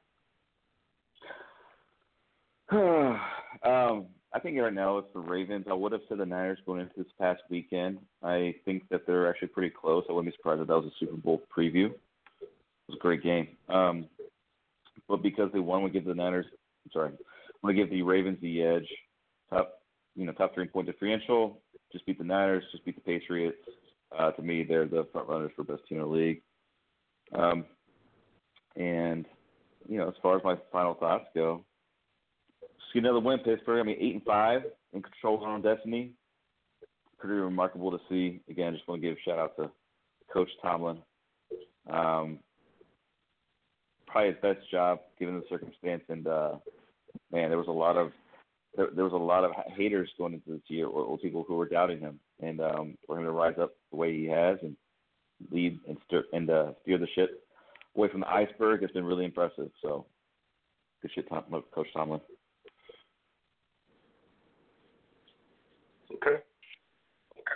Speaker 2: [sighs]
Speaker 5: um, I think right now it's the Ravens. I would have said the Niners going into this past weekend. I think that they're actually pretty close. I wouldn't be surprised if that was a Super Bowl preview. It was a great game. Um, but because they won, we give the Niners. I'm sorry, we give the Ravens the edge. Top, you know, top three point differential. Just beat the Niners. Just beat the Patriots. Uh, to me, they're the front runners for best team in the league. Um, and you know, as far as my final thoughts go, see another win, Pittsburgh. I mean, eight and five in control of own destiny. Pretty remarkable to see. Again, just want to give a shout out to Coach Tomlin. Um, probably his best job given the circumstance, and uh, man, there was a lot of there, there was a lot of haters going into this year, or, or people who were doubting him, and um, for him to rise up the way he has and lead and steer and uh, steer the ship away from the iceberg has been really impressive. So, good shit, Tom, Coach Tomlin.
Speaker 2: Okay.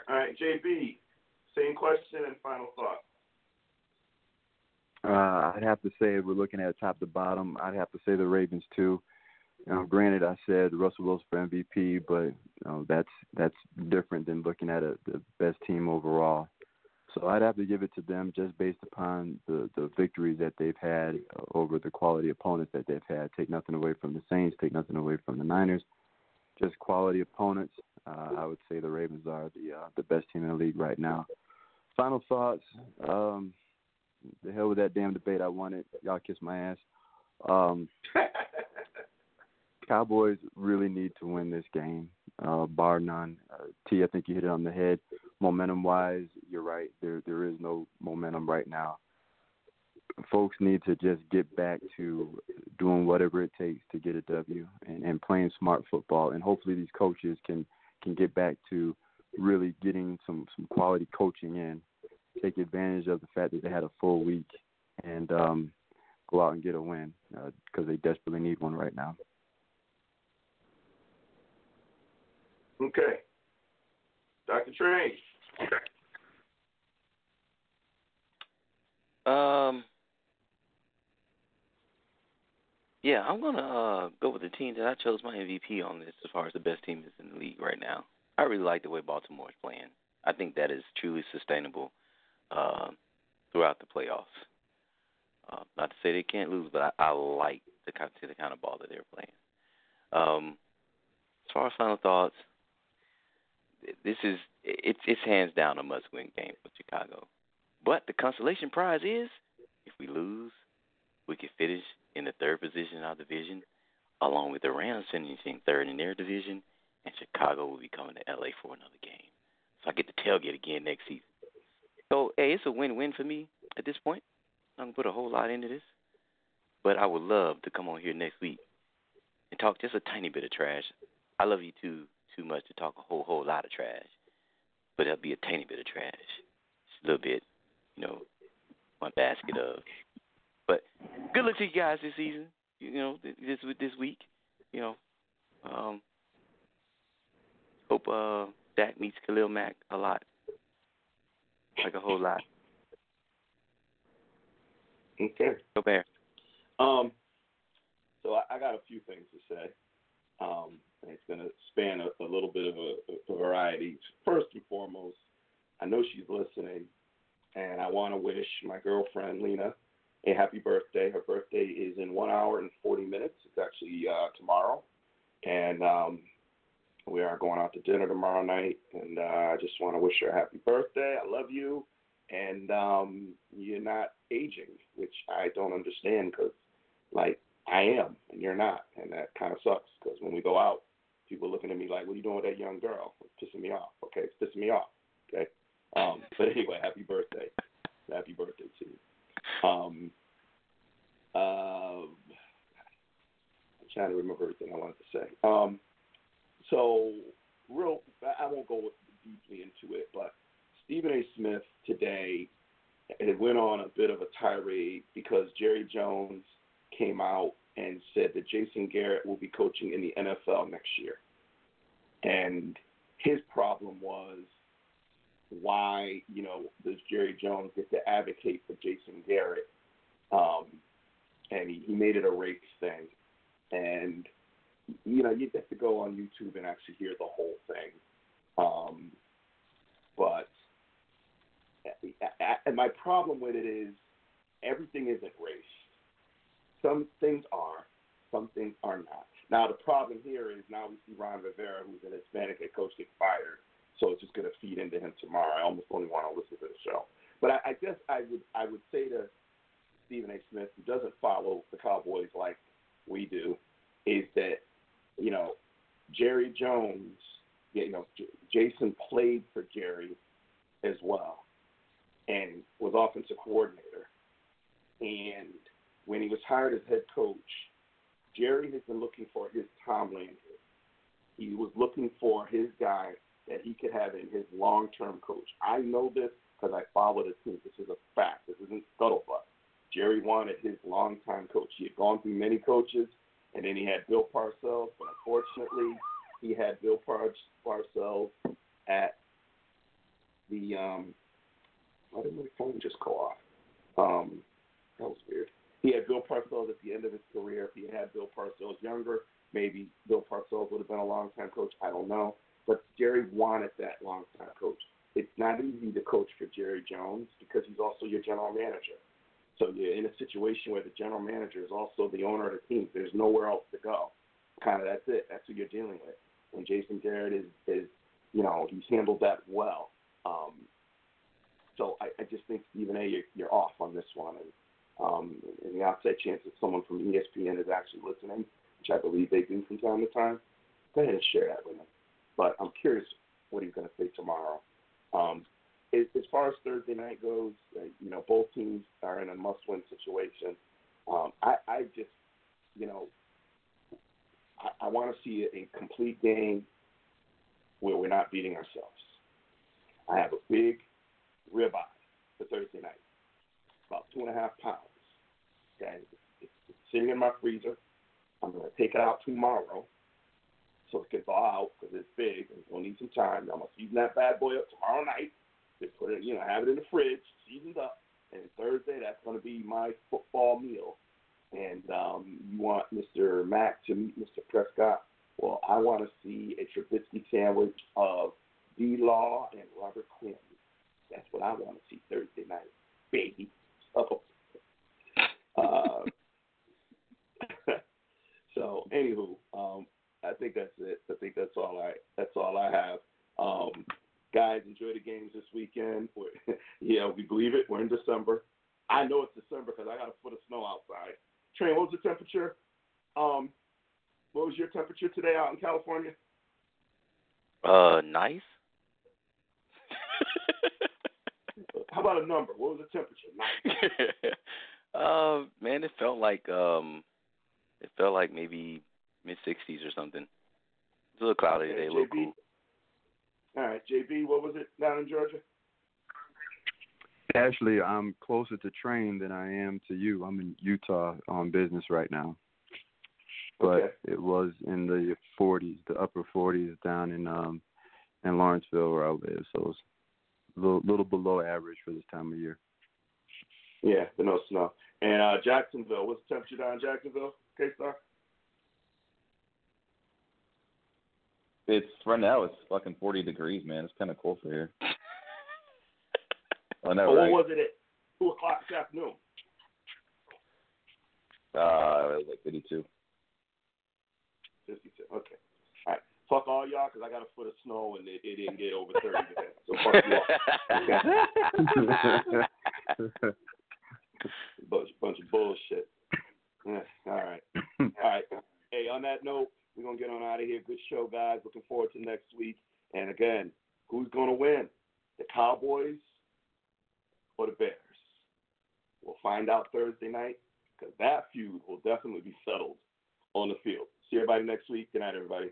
Speaker 2: All right, JB. Same question and final thought.
Speaker 3: Uh, I'd have to say we're looking at top to bottom. I'd have to say the Ravens too. You know, granted, I said Russell Wilson for MVP, but you know, that's that's different than looking at a, the best team overall. So I'd have to give it to them just based upon the the victories that they've had over the quality opponents that they've had. Take nothing away from the Saints, take nothing away from the Niners. Just quality opponents. Uh, I would say the Ravens are the uh, the best team in the league right now. Final thoughts. Um, the hell with that damn debate. I won it. Y'all kiss my ass. Um, [laughs] Cowboys really need to win this game, uh, bar none. Uh, T, I think you hit it on the head. Momentum wise, you're right. There there is no momentum right now. Folks need to just get back to doing whatever it takes to get a W and, and playing smart football. And hopefully these coaches can can get back to really getting some some quality coaching in. Take advantage of the fact that they had a full week and um, go out and get a win because uh, they desperately need one right now.
Speaker 2: Okay. Dr. Trey.
Speaker 6: Um. Yeah, I'm gonna uh, go with the team that I chose my MVP on this as far as the best team is in the league right now. I really like the way Baltimore is playing. I think that is truly sustainable uh, throughout the playoffs. Uh, not to say they can't lose, but I, I like the kind, of, the kind of ball that they're playing. Um, as far as final thoughts, this is it's it's hands down a must win game for Chicago. But the consolation prize is if we lose, we can finish in the third position in our division, along with the Rams finishing third in their division, and Chicago will be coming to LA for another game. So I get to tailgate again next season. So hey, it's a win win for me at this point. I can put a whole lot into this. But I would love to come on here next week and talk just a tiny bit of trash. I love you too too much to talk a whole whole lot of trash, but it'll be a tiny bit of trash, just a little bit, you know, one basket of. But good luck to you guys this season. You know, this this week. You know, um, hope uh, Dak meets Khalil Mack a lot, like a whole lot.
Speaker 2: Okay.
Speaker 6: Go Bear.
Speaker 2: Um, so I, I got a few things to say. Um, and it's going to span a, a, little bit of a, a, variety. First and foremost, I know she's listening, and I want to wish my girlfriend Lena a happy birthday. Her birthday is in one hour and 40 minutes. It's actually uh, tomorrow, and um, we are going out to dinner tomorrow night. And uh, I just want to wish her a happy birthday. I love you, and um, you're not aging, which I don't understand because, like, I am, and you're not, and that kind of sucks because when we go out, people looking at me like, "What are you doing with that young girl?" It's pissing me off. Okay, it's pissing me off. Okay, um, [laughs] but anyway, happy birthday, happy birthday to you. Um, uh, I'm trying to remember everything I wanted to say. Um, so, real, I won't go deeply into it, but Stephen A. Smith today it went on a bit of a tirade because Jerry Jones came out and said that Jason Garrett will be coaching in the NFL next year. And his problem was why, you know, does Jerry Jones get to advocate for Jason Garrett? Um, and he, he made it a race thing. And, you know, you have to go on YouTube and actually hear the whole thing. Um, but and my problem with it is everything isn't race. Some things are, some things are not. Now the problem here is now we see Ron Rivera, who's an Hispanic head coach, get fired. So it's just going to feed into him tomorrow. I almost don't want to listen to the show. But I, I guess I would I would say to Stephen A. Smith, who doesn't follow the Cowboys like we do, is that you know, Jerry Jones, you know, J- Jason played for Jerry as well and was offensive coordinator. And when he was hired as head coach, Jerry has been looking for his Tom Landry. He was looking for his guy that he could have in his long-term coach. I know this because I follow the team. This is a fact. This isn't scuttlebutt. Jerry wanted his longtime coach. He had gone through many coaches, and then he had Bill Parcells. But unfortunately, he had Bill Par- Parcells at the. Um, why did my phone just go off? Um, that was weird. He had Bill Parcells at the end of his career. If he had Bill Parcells younger, maybe Bill Parcells would have been a long-time coach. I don't know. But Jerry wanted that long-time coach. It's not easy to coach for Jerry Jones because he's also your general manager. So you're in a situation where the general manager is also the owner of the team. There's nowhere else to go. Kind of that's it. That's who you're dealing with. And Jason Garrett is, is you know, he's handled that well. Um, so I, I just think Stephen A. You're, you're off on this one, and um, and the outside chance that someone from ESPN is actually listening, which I believe they do from time to time. Go ahead and share that with them. But I'm curious what he's going to say tomorrow. Um, as, as far as Thursday night goes, uh, you know, both teams are in a must-win situation. Um, I, I just, you know, I, I want to see a, a complete game where we're not beating ourselves. I have a big ribeye for Thursday night, about two and a half pounds. Okay, it's, it's sitting in my freezer. I'm going to take it out tomorrow so it can thaw out because it's big and we'll need some time. I'm going to season that bad boy up tomorrow night. Then put it, you know, have it in the fridge, seasoned up. And Thursday, that's going to be my football meal. And um, you want Mr. Mack to meet Mr. Prescott. Well, I want to see a Trubisky sandwich of D. Law and Robert Quinn. That's what I want to see Thursday night, baby. So, uh, [laughs] so anywho, um, I think that's it. I think that's all I that's all I have. Um, guys, enjoy the games this weekend. We're, [laughs] yeah, we believe it. We're in December. I know it's December because I got a foot of snow outside. Train, what was the temperature? Um, what was your temperature today out in California?
Speaker 6: Uh, nice.
Speaker 2: How about a number? What was the temperature? Nice. [laughs]
Speaker 6: uh, man, it felt like um, it felt like maybe mid sixties or something. It's a little cloudy
Speaker 2: Okay,
Speaker 6: today, a little cool.
Speaker 2: All right, JB, what was it down in Georgia?
Speaker 3: Actually, I'm closer to train than I am to you. I'm in Utah on business right now. But
Speaker 2: Okay.
Speaker 3: it was in the 40s, the upper 40s down in um in Lawrenceville where I live. So it's a little, little below average for this time of year.
Speaker 2: Yeah, but no snow. And uh, Jacksonville, what's the temperature down in Jacksonville? K Star?
Speaker 5: It's right now. It's fucking forty degrees, man. It's kind of cold for here. [laughs] I know,
Speaker 2: Or
Speaker 5: right?
Speaker 2: what was it at two o'clock this afternoon?
Speaker 5: Uh, it was like fifty-two.
Speaker 2: Fifty-two. Okay. All right. Fuck all y'all because I got a foot of snow and it, it didn't get over thirty today. So fuck you all. [laughs] [laughs] bunch, bunch of bullshit. All right. [laughs] All right. Hey, on that note, we're going to get on out of here. Good show, guys. Looking forward to next week. And again, who's going to win? The Cowboys or the Bears? We'll find out Thursday night because that feud will definitely be settled on the field. See everybody next week. Good night, everybody.